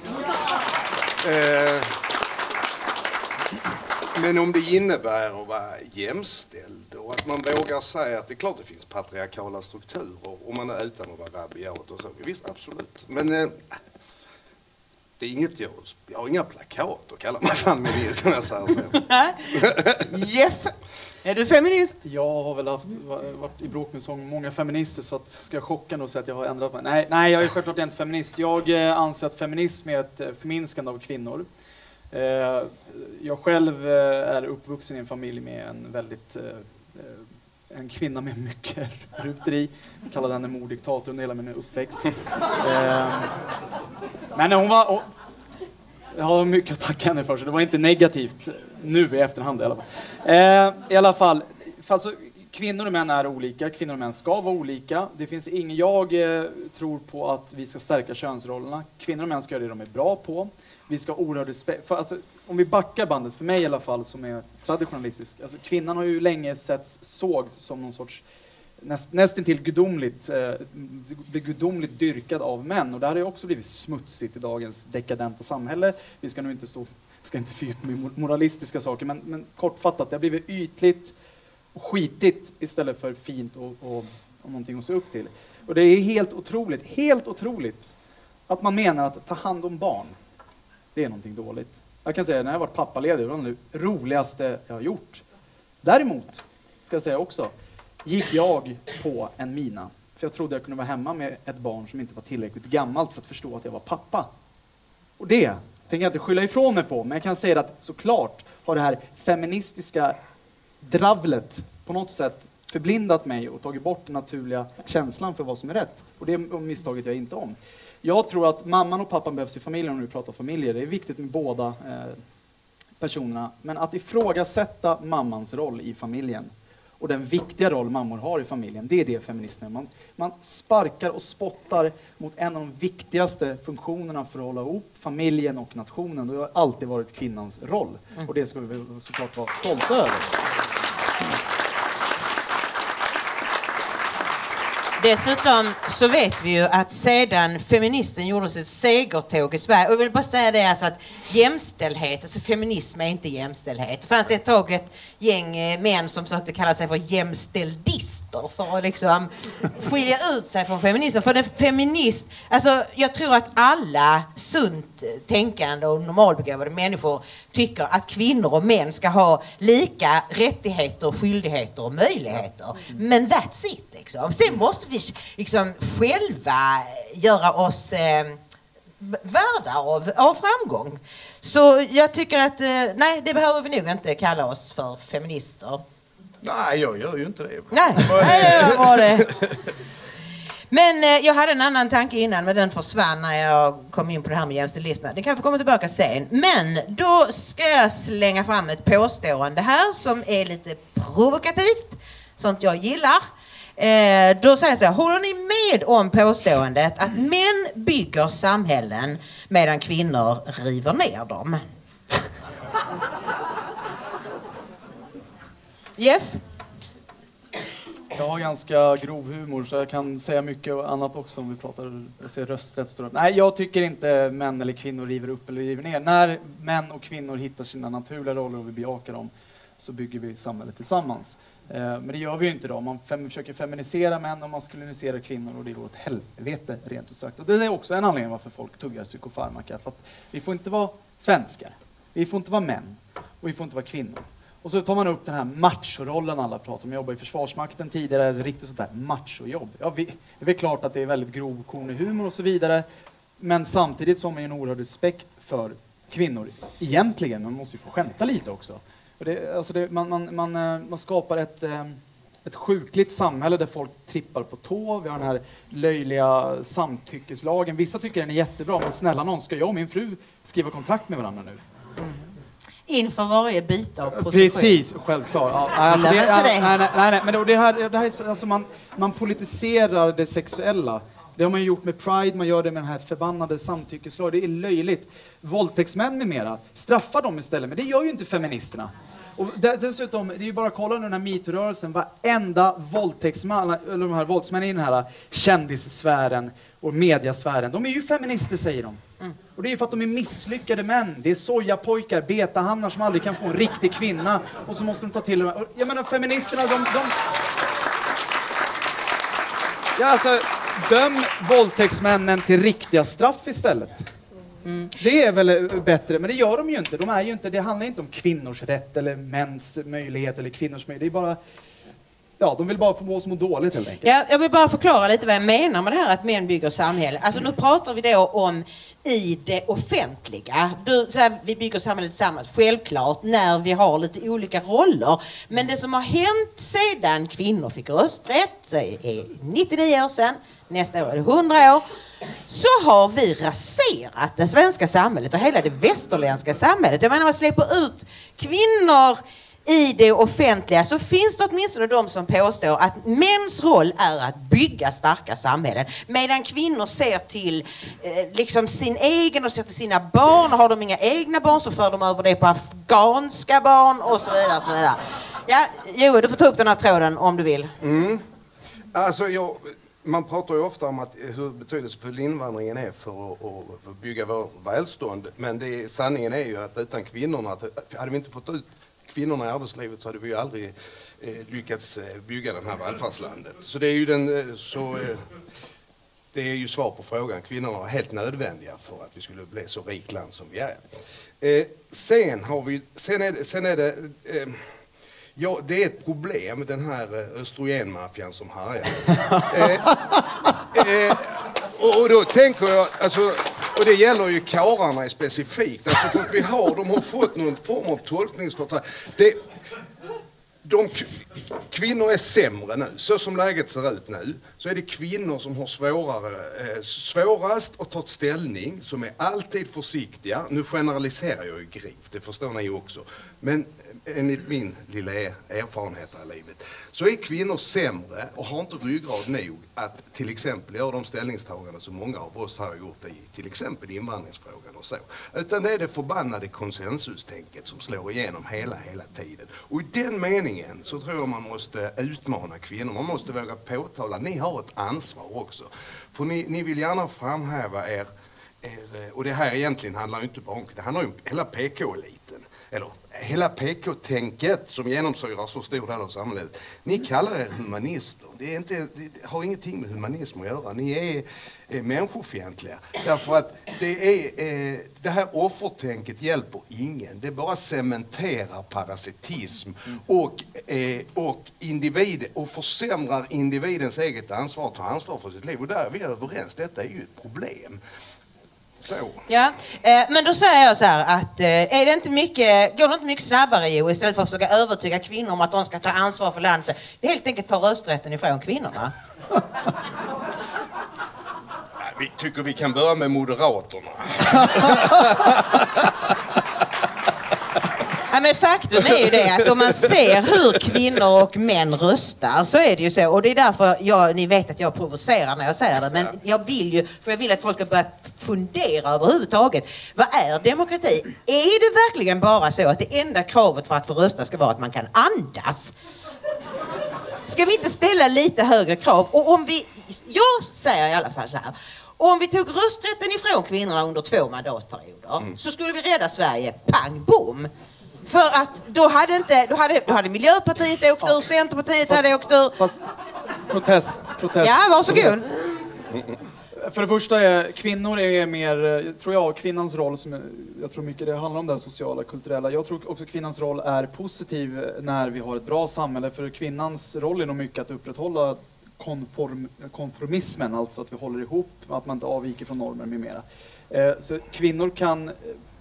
Eh, men om det innebär att vara jämställd och att man vågar säga att det är klart det finns patriarkala strukturer och man är utan att vara rabiat och så. Visst, absolut. Men eh, det är inget jag, jag har inga plakat att kalla mig feminist om jag säger så. Jeff, är du feminist? Jag har väl haft, va- varit i bråk med så många feminister så att ska jag chocka nog säga att jag har ändrat mig. Nej, nej, jag är självklart inte feminist. Jag eh, anser att feminism är ett eh, förminskande av kvinnor. Eh, jag själv eh, är uppvuxen i en familj med en väldigt eh, en kvinna med mycket ruteri. Jag kallade henne morddiktator under hela min uppväxt. Men hon var... Jag har mycket att tacka henne för, så det var inte negativt nu i efterhand i alla fall. I alla fall, alltså, kvinnor och män är olika, kvinnor och män ska vara olika. Det finns ingen, jag eh, tror på att vi ska stärka könsrollerna. Kvinnor och män ska göra det de är bra på. Vi ska ha oerhörd respekt. För, alltså, om vi backar bandet, för mig i alla fall som är traditionalistisk, alltså, kvinnan har ju länge setts, sågs som någon sorts näst, nästintill gudomligt, eh, gudomligt dyrkad av män. Och det här har ju också blivit smutsigt i dagens dekadenta samhälle. Vi ska nu inte stå, ska inte fördjupa mig i moralistiska saker, men, men kortfattat, det har blivit ytligt skitigt istället för fint och, och, och någonting att se upp till. Och det är helt otroligt, helt otroligt att man menar att ta hand om barn, det är någonting dåligt. Jag kan säga när jag har varit pappaledig, det var det roligaste jag har gjort. Däremot, ska jag säga också, gick jag på en mina. För jag trodde jag kunde vara hemma med ett barn som inte var tillräckligt gammalt för att förstå att jag var pappa. Och det tänker jag inte skylla ifrån mig på, men jag kan säga att såklart har det här feministiska dravlet på något sätt förblindat mig och tagit bort den naturliga känslan för vad som är rätt. Och det misstaget jag inte om. Jag tror att mamman och pappan behövs i familjen om vi pratar familjer. Det är viktigt med båda eh, personerna. Men att ifrågasätta mammans roll i familjen och den viktiga roll mammor har i familjen, det är det feministerna man, man sparkar och spottar mot en av de viktigaste funktionerna för att hålla ihop familjen och nationen. Det har alltid varit kvinnans roll. Och det ska vi såklart vara stolta över. Dessutom så vet vi ju att sedan feministen gjorde sitt segertåg i Sverige, och jag vill bara säga det alltså att jämställdhet, alltså feminism är inte jämställdhet. Det fanns ett tag ett gäng eh, män som försökte kalla sig för jämställdister för att liksom skilja ut sig från feminismen. För en feminist, alltså jag tror att alla sunt tänkande och normalbegåvade människor tycker att kvinnor och män ska ha lika rättigheter, skyldigheter och möjligheter. Men that's it liksom. Sen måste vi liksom själva göra oss eh, värda av, av framgång. Så jag tycker att, eh, nej det behöver vi nog inte kalla oss för feminister. Nej, jag gör ju inte det. Nej, nej det var det. Men eh, jag hade en annan tanke innan men den försvann när jag kom in på det här med jämställdhetslistan. Det kanske kommer tillbaka sen. Men då ska jag slänga fram ett påstående här som är lite provokativt. Sånt jag gillar. Eh, då säger jag så här, håller ni med om påståendet att män bygger samhällen medan kvinnor river ner dem? Jeff? Jag har ganska grov humor så jag kan säga mycket annat också om vi pratar jag ser rösträtt. Står upp. Nej, jag tycker inte män eller kvinnor river upp eller river ner. När män och kvinnor hittar sina naturliga roller och vi bejakar dem så bygger vi samhället tillsammans. Eh, men det gör vi ju inte idag. Man fem, försöker feminisera män och maskulinisera kvinnor och det går åt helvete rent ut sagt. Och det är också en anledning varför folk tuggar psykofarmaka. För att vi får inte vara svenskar, vi får inte vara män och vi får inte vara kvinnor. Och så tar man upp den här machorollen alla pratar om. Jag jobbade i Försvarsmakten tidigare, ett riktigt sånt där machojobb. Ja, vi, det är väl klart att det är väldigt grovkornig humor och så vidare. Men samtidigt så har man ju en oerhörd respekt för kvinnor egentligen. Man måste ju få skämta lite också. Och det, alltså det, man, man, man, eh, man skapar ett, eh, ett sjukligt samhälle där folk trippar på tå. Vi har den här löjliga samtyckeslagen. Vissa tycker den är jättebra, men snälla någon, ska jag och min fru skriva kontrakt med varandra nu? Mm. Inför varje byte av position. Precis, självklart. Ja, alltså Glöm inte det. Nej, nej, nej, nej, men det, det här, det här är så, alltså man, man politiserar det sexuella. Det har man gjort med Pride, man gör det med den här förbannade samtyckeslagen. Det är löjligt. Våldtäktsmän med mera, straffa dem istället. Men det gör ju inte feministerna. Och dessutom, det är ju bara att kolla nu den här metoo-rörelsen. Varenda våldtäktsman, eller de här våldsmännen i den här kändissfären och mediasfären, de är ju feminister säger de. Och det är ju för att de är misslyckade män. Det är sojapojkar, betahannar som aldrig kan få en riktig kvinna. Och så måste de ta till de här. Jag menar feministerna, de... de... Ja, alltså, döm våldtäktsmännen till riktiga straff istället. Det är väl eh, bättre, men det gör de ju inte. De är ju inte. Det handlar inte om kvinnors rätt eller mäns möjlighet eller kvinnors möjlighet. Det är bara... Ja, de vill bara få oss att må dåligt helt enkelt. Ja, jag vill bara förklara lite vad jag menar med det här att män bygger samhälle. Alltså nu pratar vi då om i det offentliga. Du, så här, vi bygger samhället tillsammans, självklart, när vi har lite olika roller. Men det som har hänt sedan kvinnor fick rösträtt, det är 99 år sedan, nästa år är det 100 år, så har vi raserat det svenska samhället och hela det västerländska samhället. Jag menar, man släpper ut kvinnor i det offentliga så finns det åtminstone de som påstår att mäns roll är att bygga starka samhällen medan kvinnor ser till eh, liksom sin egen och ser till sina barn. Och har de inga egna barn så för de över det på afghanska barn och så vidare. Så vidare. Ja, Joel, du får ta upp den här tråden om du vill. Mm. Alltså, jag, man pratar ju ofta om att, eh, hur betydelsefull invandringen är för att, för att bygga vår välstånd. Men det, sanningen är ju att utan kvinnorna, hade vi inte fått ut kvinnorna i arbetslivet så hade vi ju aldrig eh, lyckats eh, bygga det här välfärdslandet. Så det är ju den, eh, så, eh, det är ju svar på frågan. Kvinnorna var helt nödvändiga för att vi skulle bli så rikt land som vi är. Eh, sen har vi, sen är det, sen är det eh, Ja, det är ett problem, den här eh, östrogenmaffian som härjar. eh, eh, och, och då tänker jag, alltså, och det gäller ju karlarna specifikt, alltså för att vi har, de har fått någon form av tolkningsföreträde. Det, de, kvinnor är sämre nu. Så som läget ser ut nu så är det kvinnor som har svårare, eh, svårast att ta ställning, som är alltid försiktiga. Nu generaliserar jag ju grovt, det förstår ni ju också. Men enligt min lilla erfarenhet av livet, så är kvinnor sämre och har inte ryggrad nog att till exempel göra de ställningstaganden som många av oss här har gjort i till exempel invandringsfrågan och så. Utan det är det förbannade konsensustänket som slår igenom hela, hela tiden. Och i den meningen så tror jag man måste utmana kvinnor. Man måste våga påtala, ni har ett ansvar också. För ni, ni vill gärna framhäva er er, eh, och det här egentligen handlar ju inte bara om, det handlar ju om hela PK-eliten. Eller hela PK-tänket som genomsyrar så stor del av samhället. Ni kallar er humanister. Det, är inte, det har ingenting med humanism att göra. Ni är är människofientliga. Därför att det, är, eh, det här offertänket hjälper ingen. Det bara cementerar parasitism och, eh, och, individ, och försämrar individens eget ansvar att ta ansvar för sitt liv. Och där är vi överens. Detta är ju ett problem. Så. Ja, eh, men då säger jag så här att eh, är det inte mycket, går det inte mycket snabbare Jo, istället för att försöka övertyga kvinnor om att de ska ta ansvar för landet, vi helt enkelt tar rösträtten ifrån kvinnorna? Vi tycker vi kan börja med Moderaterna. Men faktum är ju det att om man ser hur kvinnor och män röstar så är det ju så. Och det är därför jag, ni vet att jag provocerar när jag säger det. Men jag vill ju, för jag vill att folk ska börja fundera överhuvudtaget. Vad är demokrati? Är det verkligen bara så att det enda kravet för att få rösta ska vara att man kan andas? Ska vi inte ställa lite högre krav? Och om vi, jag säger i alla fall så här. Om vi tog rösträtten ifrån kvinnorna under två mandatperioder så skulle vi rädda Sverige pang bom. För att då hade inte, då hade, då hade Miljöpartiet åkt ur, Centerpartiet hade åkt ur. Fast protest, protest. Ja, varsågod. protest. För det första är kvinnor är mer, tror jag, kvinnans roll som jag tror mycket det handlar om det här sociala, kulturella. Jag tror också kvinnans roll är positiv när vi har ett bra samhälle. För kvinnans roll är nog mycket att upprätthålla konform, konformismen, alltså att vi håller ihop, att man inte avviker från normer med mera. Eh, Så kvinnor kan,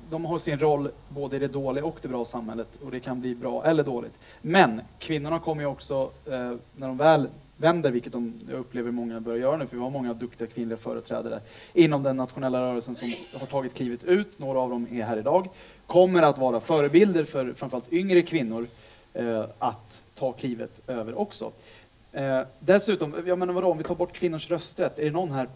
de har sin roll både i det dåliga och det bra samhället och det kan bli bra eller dåligt. Men kvinnorna kommer ju också, eh, när de väl vänder, vilket de, jag upplever många börjar göra nu, för vi har många duktiga kvinnliga företrädare inom den nationella rörelsen som har tagit klivet ut, några av dem är här idag, kommer att vara förebilder för framförallt yngre kvinnor eh, att ta klivet över också. Eh, dessutom, jag menar vadå, om vi tar bort kvinnors rösträtt, är det någon här,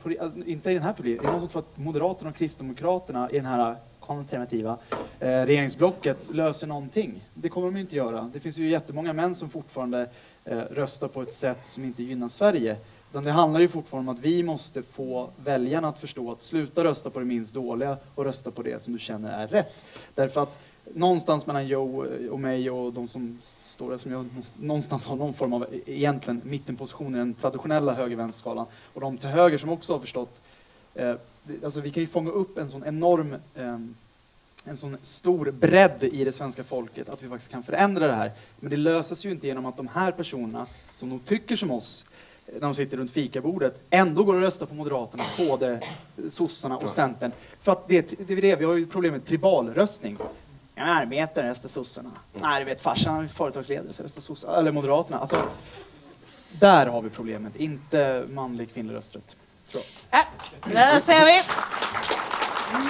inte i den här publiken, är det någon som tror att Moderaterna och Kristdemokraterna i den här konfirmativa eh, regeringsblocket löser någonting? Det kommer de inte göra. Det finns ju jättemånga män som fortfarande eh, röstar på ett sätt som inte gynnar Sverige. Utan det handlar ju fortfarande om att vi måste få väljarna att förstå att sluta rösta på det minst dåliga och rösta på det som du känner är rätt. Därför att någonstans mellan Joe eh, och mig och de som står där, som jag någonstans har någon form av e-, egentligen mittenposition i den traditionella höger-vänsterskalan och de till höger som också har förstått eh, alltså vi kan ju fånga upp en sån enorm eh, en sån stor bredd i det svenska folket att vi faktiskt kan förändra det här. Men det löses ju inte genom att de här personerna som nog tycker som oss eh, när de sitter runt fikabordet ändå går och röstar på Moderaterna, KD, sossarna och Centern. För att det, det är det, vi har ju problem med tribalröstning. Ja, arbetare röstar sossarna. Nej, du vet farsan är företagsledare så röstar sossarna, eller Moderaterna. Alltså, där har vi problemet, inte manlig kvinnlig rösträtt. Ja, där ser vi.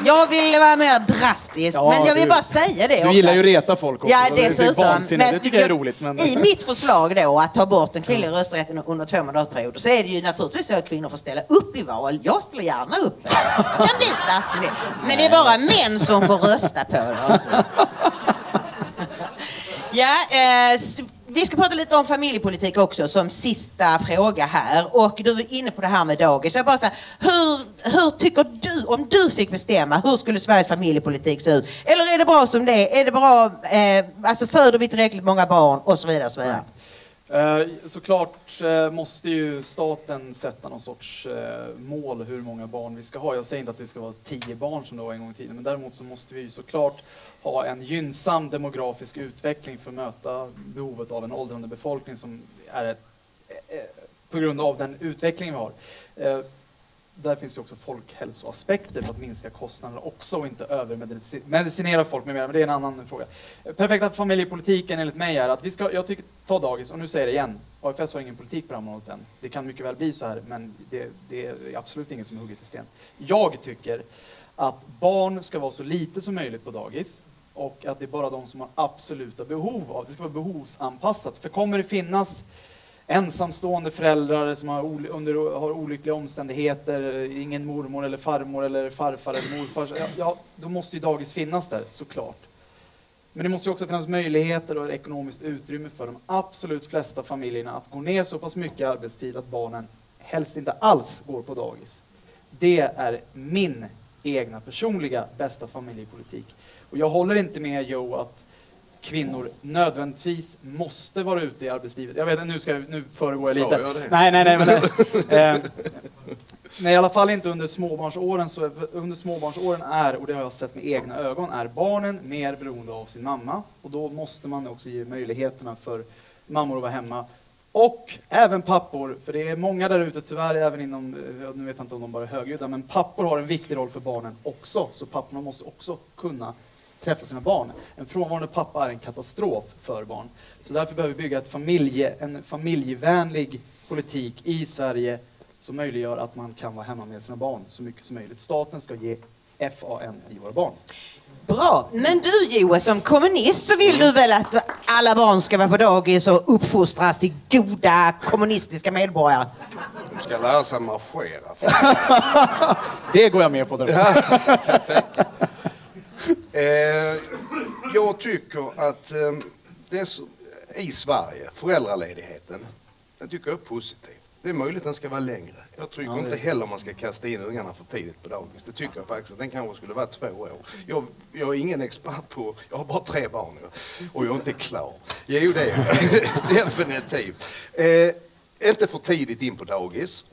Jag vill vara mer drastisk, Ja, men jag vill du- bara säga det Du också. gillar ju att reta folk också. Ja, Det är dessutom. Det tycker jag är roligt. Men... I mitt förslag då att ta bort den kvinnliga rösträtten under två mandatperioder så är det ju naturligtvis så att kvinnor får ställa upp i val. Jag ställer gärna upp. Jag kan bli statsminister. Men det är bara män som får rösta på dem. Ja, eh, s- vi ska prata lite om familjepolitik också som sista fråga här. Och du är inne på det här med dagis. Jag bara säger, hur, hur tycker du, om du fick bestämma, hur skulle Sveriges familjepolitik se ut? Eller är det bra som det är? Är det bra, eh, alltså föder vi tillräckligt många barn och så vidare? Och så vidare? Eh, såklart eh, måste ju staten sätta någon sorts eh, mål hur många barn vi ska ha. Jag säger inte att det ska vara tio barn som det var en gång i tiden, men däremot så måste vi ju såklart ha en gynnsam demografisk utveckling för att möta behovet av en åldrande befolkning som är ett, på grund av den utveckling vi har. Där finns det också folkhälsoaspekter för att minska kostnaderna också och inte övermedicinera folk med mera, men det är en annan fråga. Perfekta familjepolitiken enligt mig är att vi ska, jag tycker, ta dagis, och nu säger jag det igen, AFS har ingen politik på det här området än. Det kan mycket väl bli så här, men det, det är absolut inget som är hugget i sten. Jag tycker att barn ska vara så lite som möjligt på dagis. och att det är bara de som har absoluta behov av det. ska vara behovsanpassat. För kommer det finnas ensamstående föräldrar som har, ol under, har olyckliga omständigheter, ingen mormor eller farmor eller farfar eller morfar, ja, ja, då måste ju dagis finnas där såklart. Men det måste också finnas möjligheter och ekonomiskt utrymme för de absolut flesta familjerna att gå ner så pass mycket arbetstid att barnen helst inte alls går på dagis. Det är min egna personliga bästa familjepolitik. Och jag håller inte med Joe att kvinnor nödvändigtvis måste vara ute i arbetslivet. Jag vet nu, ska, nu föregår jag lite. jag? Nej, nej, nej. Men, eh, nej, i alla fall inte under småbarnsåren. Så under småbarnsåren är, och det har jag sett med egna ögon, är barnen mer beroende av sin mamma. Och då måste man också ge möjligheterna för mammor att vara hemma. Och även pappor, för det är många där ute, tyvärr även inom, nu vet jag inte om de bara är högljudda, men pappor har en viktig roll för barnen också. Så papporna måste också kunna träffa sina barn. En frånvarande pappa är en katastrof för barn. Så därför behöver vi bygga ett familje, en familjevänlig politik i Sverige som möjliggör att man kan vara hemma med sina barn så mycket som möjligt. Staten ska ge FAN i våra barn. Bra. Men du Joel, som kommunist så vill du väl att alla barn ska vara på dagis och uppfostras till goda kommunistiska medborgare? De ska lära sig marschera. Det går jag med på. Där. Eh, jag tycker att eh, det så, i Sverige, föräldraledigheten, jag tycker jag är positiv. Det är möjligt att den ska vara längre. Jag tycker Ja, inte heller man ska kasta in ungarna för tidigt på dagis. Det tycker jag faktiskt. Den kanske skulle vara två år. Jag, jag är ingen expert på... Jag har bara tre barn och jag är inte klar. Jo, det är jag. Definitivt. Eh, inte för tidigt in på dagis.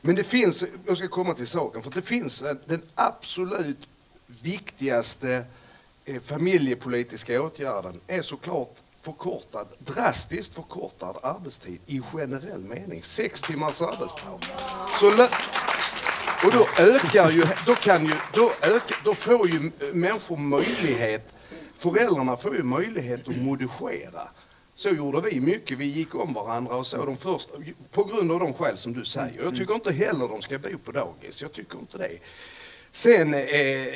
Men det finns, jag ska komma till saken, för det finns en, den absolut viktigaste Eh, familjepolitiska åtgärden är såklart förkortad, drastiskt förkortad arbetstid i generell mening. Sex timmars arbetsdag. Så och då ökar ju, då kan ju, då, ökar, då får ju människor möjlighet, föräldrarna får ju möjlighet att modigera. Så gjorde vi mycket, vi gick om varandra och så de första, på grund av de skäl som du säger. Jag tycker inte heller de ska bo på dagis, jag tycker inte det. Sen eh,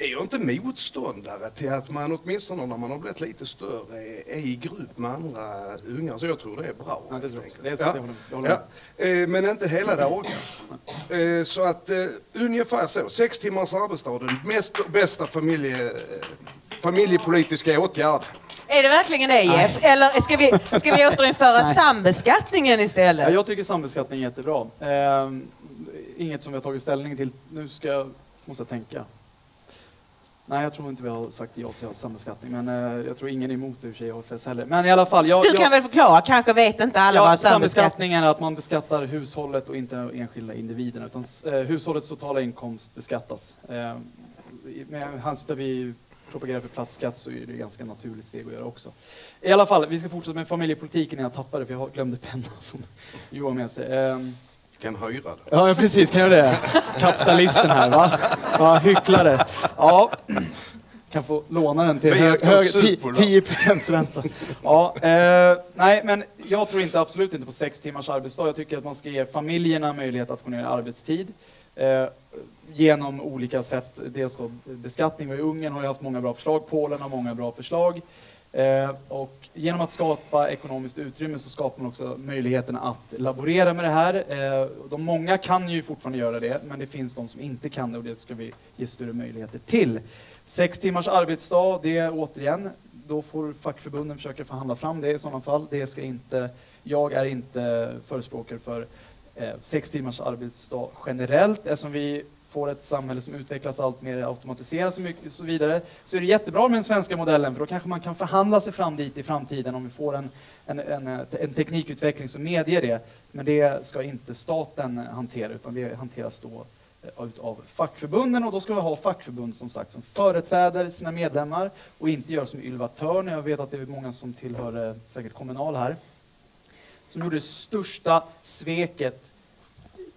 är jag inte motståndare till att man åtminstone när man har blivit lite större är, är i grupp med andra ungar. Så jag tror det är bra. Ja, det tror jag. Det är så jag håller- håller ja. Eh, Men inte hela dagen. Eh, Så att eh, ungefär så. Sex timmars arbetsdag, den mest, bästa familje, familjepolitiska åtgärd. Är det verkligen det Jeff? Eller ska vi, ska vi återinföra sambeskattningen Ja, istället? jag tycker sambeskattning är jättebra. Ehm, inget som vi har tagit ställning till. Nu ska jag, måste jag tänka. Nej, jag tror inte vi har sagt ja till sambeskattning, men eh, jag tror ingen är emot det i och för sig, AFS heller. Men i alla fall, jag, Du jag, kan väl förklara, kanske vet inte alla ja, vad sambeskattning är att man beskattar hushållet och inte enskilda individerna, utan eh, hushållets totala inkomst beskattas. Eh, med hänsyn till att vi propagerar för platt skatt så är det ganska naturligt steg att göra också. I alla fall, vi ska fortsätta med familjepolitiken innan jag tappade för jag glömde pennan som Johan med sig. Ehm, Kan hyra det. Ja, precis. Kan jag det? Kapitalisten här, va? va? Hycklare. Ja. Kan få låna den till hög, hög, konsultbolag. 10 procents ränta. Ja, eh, nej, men jag tror inte, absolut inte på sex timmars arbetsdag. Jag tycker att man ska ge familjerna möjlighet att gå ner i arbetstid. Eh, genom olika sätt. Dels då beskattning. Och Ungern har ju haft många bra förslag. Polen har många bra förslag. Eh, och genom att skapa ekonomiskt utrymme så skapar man också möjligheten att laborera med det här. Eh, de många kan ju fortfarande göra det, men det finns de som inte kan det och det ska vi ge större möjligheter till. Sex timmars arbetsdag, det är återigen, då får fackförbunden försöka förhandla fram det i sådana fall. Det ska inte, jag är inte förespråkare för Eh, sex timmars arbetsdag generellt. Eftersom vi får ett samhälle som utvecklas allt mer automatiserat och mycket- så vidare så är det jättebra med den svenska modellen för då kanske man kan förhandla sig fram dit i framtiden om vi får en, en, en, en teknikutveckling som medger det. Men det ska inte staten hantera utan det hanteras då av utav fackförbunden. Och då ska vi ha fackförbund som sagt som företräder sina medlemmar och inte gör som Ylva Törn, jag vet att det är många som tillhör eh, säkert Kommunal här, som gjorde det största sveket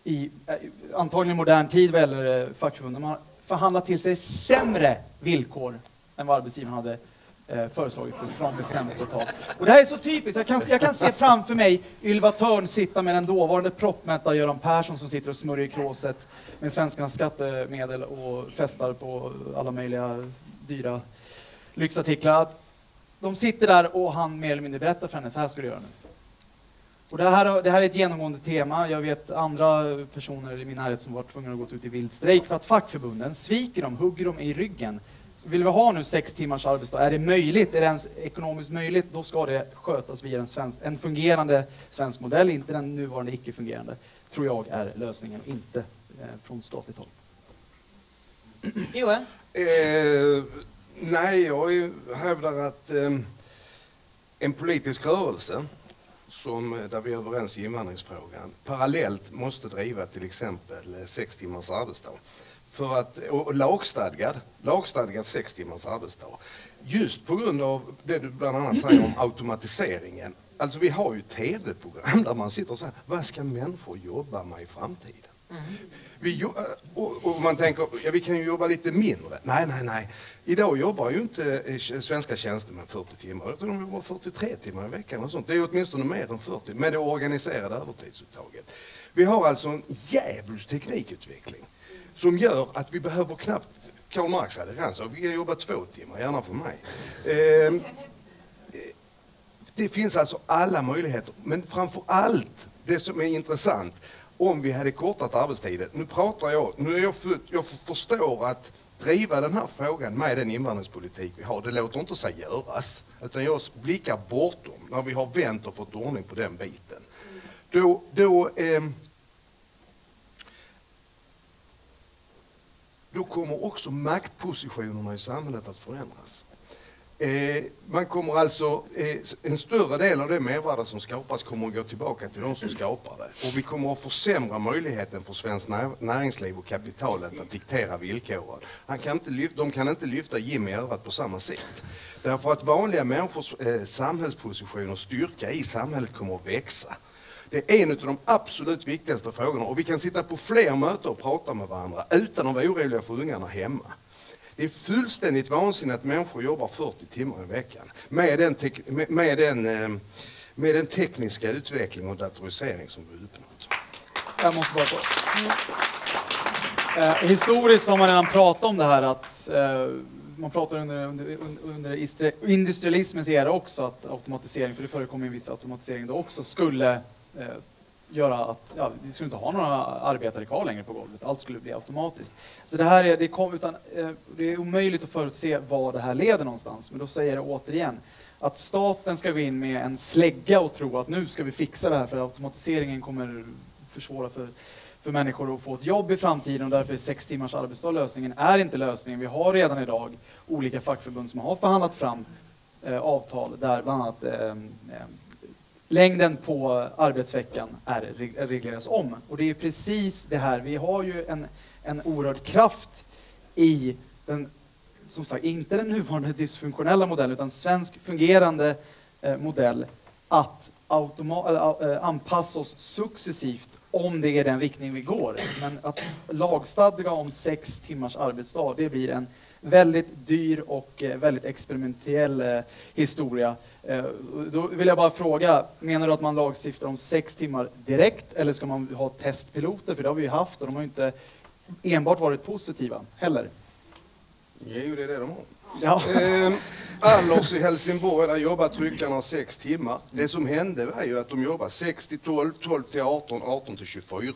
i eh, antagligen modern tid vad gäller eh, fackförbunden. Man har förhandlat till sig sämre villkor än vad arbetsgivaren hade eh, föreslagit för från det sämst betalt. Och det här är så typiskt. Jag kan, jag kan se framför mig Ylva Törn sitta med den dåvarande proppmätta Göran Persson som sitter och smörjer kråset med svenskarnas skattemedel och festar på alla möjliga dyra lyxartiklar att de sitter där och han mer eller mindre berättar för henne, så här ska du göra nu. Och det, här, det här är ett genomgående tema. Jag vet andra personer i min närhet som var tvungna att gå ut i vild strejk för att fackförbunden sviker dem, hugger dem i ryggen. Så vill vi ha nu sex timmars arbetsdag, är det möjligt, är det ens ekonomiskt möjligt, då ska det skötas via en, svensk, en fungerande svensk modell, inte den nuvarande icke-fungerande, tror jag är lösningen, inte eh, från statligt håll. Johan? Eh, nej, jag är- hävdar att eh, en politisk rörelse som, eh, där vi är överens i invandringsfrågan parallellt måste driva till exempel eh, sex timmars arbetsdag. För att, eh, och lagstadgad, lagstadgad sex timmars arbetsdag. Just på grund av det du bland annat säger om automatiseringen. Alltså vi har ju tv-program där man sitter och säger, vad ska människor jobba med i framtiden? Vi, eh, och, och man tänker, ja, vi kan ju jobba lite mindre. Nej, nej, nej. Idag jobbar ju inte eh, svenska tjänstemän 40 timmar, utan de jobbar 43 timmar i veckan och sånt. Det är åtminstone mer än 40 med det organiserade övertidsuttaget. Vi har alltså en djävulsk teknikutveckling som gör att vi behöver knappt, Karl Marx hade rätt, så vi kan jobba två timmar, gärna för mig. Ehm, eh, det finns alltså alla möjligheter, men framför allt det som är intressant, om vi hade kortat arbetstiden. Nu pratar jag, nu är jag, född, jag förstår att driva den här frågan med den invandringspolitik vi har, det låter inte sig göras. Utan jag blickar bortom, när vi har vänt och fått ordning på den biten. Då, då, eh, då kommer också maktpositionerna i samhället att förändras. Eh, man kommer alltså, eh, en större del av det mervärde som skapas kommer att gå tillbaka till de som skapar det. Och vi kommer att försämra möjligheten för svenskt näringsliv och kapitalet att diktera villkoren. Han kan inte lyfta, de kan inte lyfta Jimmy i örat på samma sätt. Därför att vanliga människors eh, samhällsposition och styrka i samhället kommer att växa. Det är en av de absolut viktigaste frågorna och vi kan sitta på fler möten och prata med varandra utan att vara oroliga för ungarna hemma. Det är fullständigt vansinnigt att människor jobbar 40 timmar i veckan med den, tek- med, med den, eh, med den tekniska utveckling och datorisering som vi uppnått. Jag måste bara. Eh, historiskt har man redan pratat om det här att eh, man pratar under, under, under industrialismens era också att automatisering, för det förekommer en viss automatisering då också, skulle eh, göra att ja, vi skulle inte ha några arbetare kvar längre på golvet. Allt skulle bli automatiskt. Så det här är, det kom, utan, eh, det är omöjligt att förutse var det här leder någonstans. Men då säger jag återigen att staten ska gå in med en slägga och tro att nu ska vi fixa det här för automatiseringen kommer försvåra för, för människor att få ett jobb i framtiden och därför är sex timmars arbetsdag lösningen. är inte lösningen. Vi har redan idag olika fackförbund som har förhandlat fram eh, avtal där bland annat eh, eh, längden på arbetsveckan är regleras om. Och det är precis det här, vi har ju en, en oerhörd kraft i den, som sagt, inte den nuvarande dysfunktionella modellen, utan svensk fungerande eh, modell att automa- äh, anpassa oss successivt om det är den riktning vi går. Men att lagstadga om sex timmars arbetsdag, det blir en väldigt dyr och eh, väldigt experimentell eh, historia. Eh, då vill jag bara fråga, menar du att man lagstiftar om sex timmar direkt eller ska man ha testpiloter? För det har vi ju haft och de har ju inte enbart varit positiva heller. Jo, det är det de har. Ja. Eh, Allers i Helsingborg, där jobbar tryckarna sex timmar. Det som hände var ju att de jobbade 6 till 12, 12 till 18, 18 till 24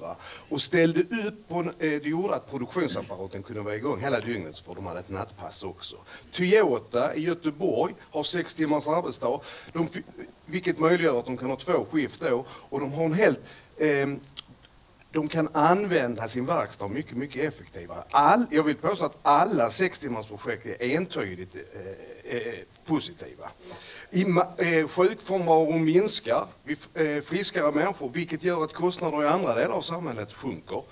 och ställde upp på, en- eh, det gjorde att produktionsapparaten kunde vara igång hela dygnet för de hade ett nattpass också. Toyota i Göteborg har sex timmars arbetsdag, de, vilket möjliggör att de kan ha två skift då och de har en helt eh, de kan använda sin verkstad mycket, mycket effektivare. All, jag vill påstå att alla sextimmarsprojekt är entydigt eh, eh, positiva. I, eh, sjukfrånvaron minskar, vi eh, friskare människor, vilket gör att kostnader i andra delar av samhället sjunker.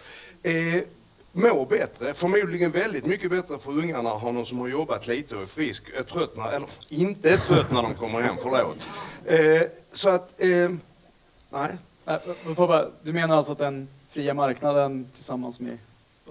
Eh, mår bättre, förmodligen väldigt mycket bättre för ungarna att ha någon som har jobbat lite och är frisk, är trött när, eller inte är trött när de kommer hem, förlåt. Eh, så att, eh, nej. Äh, du menar alltså att den fria marknaden tillsammans med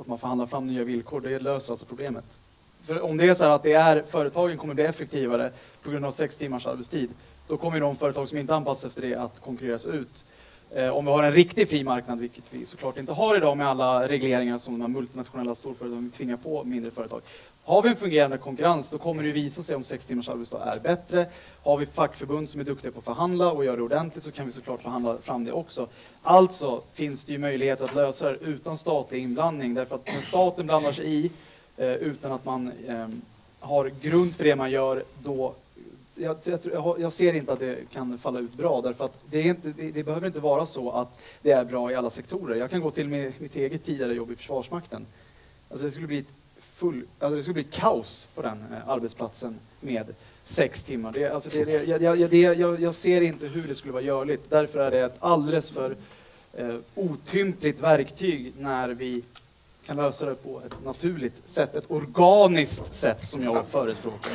att man förhandlar fram nya villkor, det löser alltså problemet? För om det är så här att det är, företagen kommer bli effektivare på grund av sex timmars arbetstid, då kommer de företag som inte anpassas efter det att konkurreras ut. Eh, om vi har en riktig fri marknad, vilket vi såklart inte har idag med alla regleringar som de multinationella storföretagen tvingar på mindre företag. Har vi en fungerande konkurrens då kommer det ju visa sig om sex timmars arbetsdag är bättre. Har vi fackförbund som är duktiga på att förhandla och gör det ordentligt så kan vi såklart förhandla fram det också. Alltså finns det ju möjlighet att lösa det utan statlig inblandning därför att när staten blandar sig i eh, utan att man ehm, har grund för det man gör då jag, jag, jag, ser inte att det kan falla ut bra därför att det, inte, det, det, behöver inte vara så att det är bra i alla sektorer. Jag kan gå till mitt, mitt eget tidigare jobb i Försvarsmakten. Alltså det skulle bli full, alltså det skulle bli kaos på den eh, arbetsplatsen med sex timmar. Det, alltså det, det, jag, det, jag, jag, ser inte hur det skulle vara görligt. Därför är det ett alldeles för eh, otympligt verktyg när vi kan lösa det på ett naturligt sätt, ett organiskt sätt som jag förespråkar.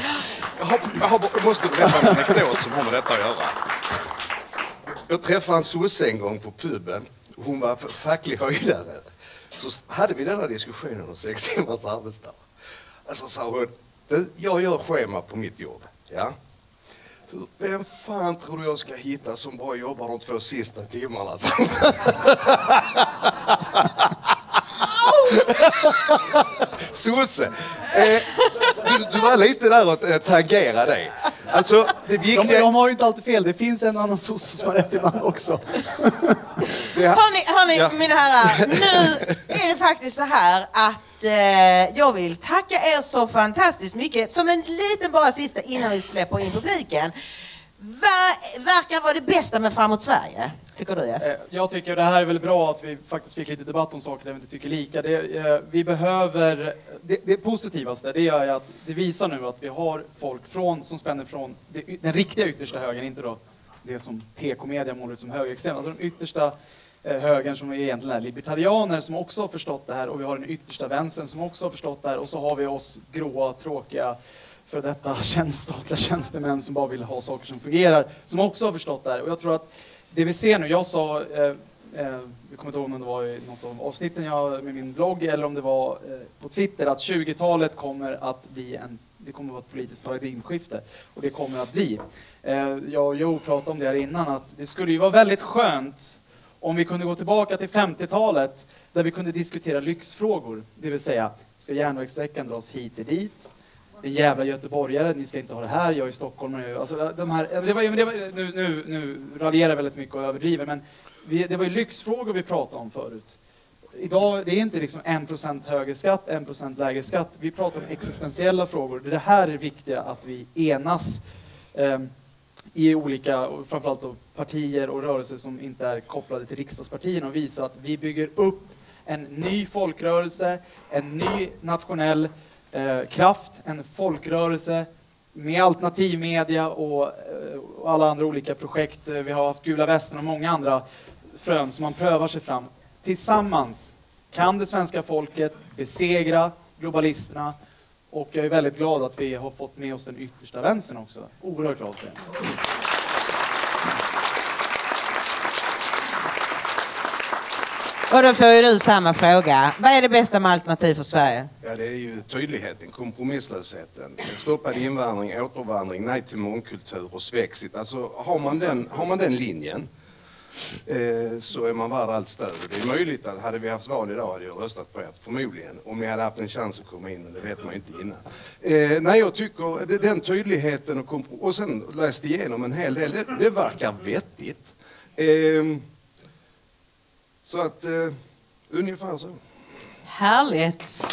Jag, har, jag, har, jag måste berätta en anekdot som har med detta att göra. Jag träffade en sosse en gång på puben. Hon var facklig höjdare. Så hade vi denna diskussionen om sex timmars arbetsdag. Alltså sa hon, du, jag gör schema på mitt jobb. Ja? Vem fan tror du jag ska hitta som bara jobbar de två sista timmarna? Sosse. Eh, du, du, var lite där och eh, tangerade dig. Alltså, det viktiga... de, de har ju inte alltid fel. Det finns en annan sosse som har rätt ibland också. det... Hörni, hörni ja. mina herrar. Nu är det faktiskt så här att eh, jag vill tacka er så fantastiskt mycket. Som en liten bara sista innan vi släpper in publiken. Ver, verkar vara det bästa med Framåt Sverige? Tycker du Jeff? Eh, jag tycker det här är väl bra att vi faktiskt fick lite debatt om saker där vi inte tycker lika. Det, eh, vi behöver, det, det positivaste det är att det visar nu att vi har folk från, som spänner från det, den riktiga yttersta högern, inte då det som PK-media målar ut som högerextrem, alltså den yttersta eh, högern som egentligen är libertarianer som också har förstått det här och vi har den yttersta vänstern som också har förstått det här och så har vi oss gråa, tråkiga för detta statliga tjänstemän som bara vill ha saker som fungerar, som också har förstått det här. Och jag tror att det vi ser nu, jag sa, eh, eh, jag kommer inte ihåg om det var i något av avsnitten jag, med min blogg eller om det var eh, på Twitter, att 20-talet kommer att bli en det kommer att vara ett politiskt paradigmskifte. Och det kommer att bli. Eh, jag och Joe pratade om det här innan, att det skulle ju vara väldigt skönt om vi kunde gå tillbaka till 50-talet där vi kunde diskutera lyxfrågor. Det vill säga, ska järnvägssträckan dras hit och dit? En jävla göteborgare, ni ska inte ha det här, jag är stockholmare. Alltså, de här, det var, det var, nu, nu, nu raljerar jag väldigt mycket och överdriver, men vi, det var ju lyxfrågor vi pratade om förut. Idag det är inte liksom 1% högre skatt, 1% lägre skatt. Vi pratar om existentiella frågor. Det här är viktiga att vi enas eh, i olika, framförallt då, partier och rörelser som inte är kopplade till riksdagspartierna och visa att vi bygger upp en ny folkrörelse, en ny nationell eh, kraft, en folkrörelse med alternativmedia och, eh, och alla andra olika projekt. Eh, vi har haft Gula västen och många andra frön som man prövar sig fram. Tillsammans kan det svenska folket besegra globalisterna och jag är väldigt glad att vi har fått med oss den yttersta vänstern också. Oerhört glad för det. Och då får ju du samma fråga. Vad är det bästa med Alternativ för Sverige? Ja, det är ju tydligheten, kompromisslösheten, stoppad invandring, återvandring, nej till mångkultur och svexit. Alltså har man den, har man den linjen eh, så är man värd allt stöd. Det är möjligt att hade vi haft val idag hade jag röstat på er, förmodligen. Om ni hade haft en chans att komma in, men det vet man ju inte innan. Eh, nej, jag tycker det, den tydligheten och, och sen läst igenom en hel del, det, det verkar vettigt. Eh, så att, eh, ungefär så. Härligt.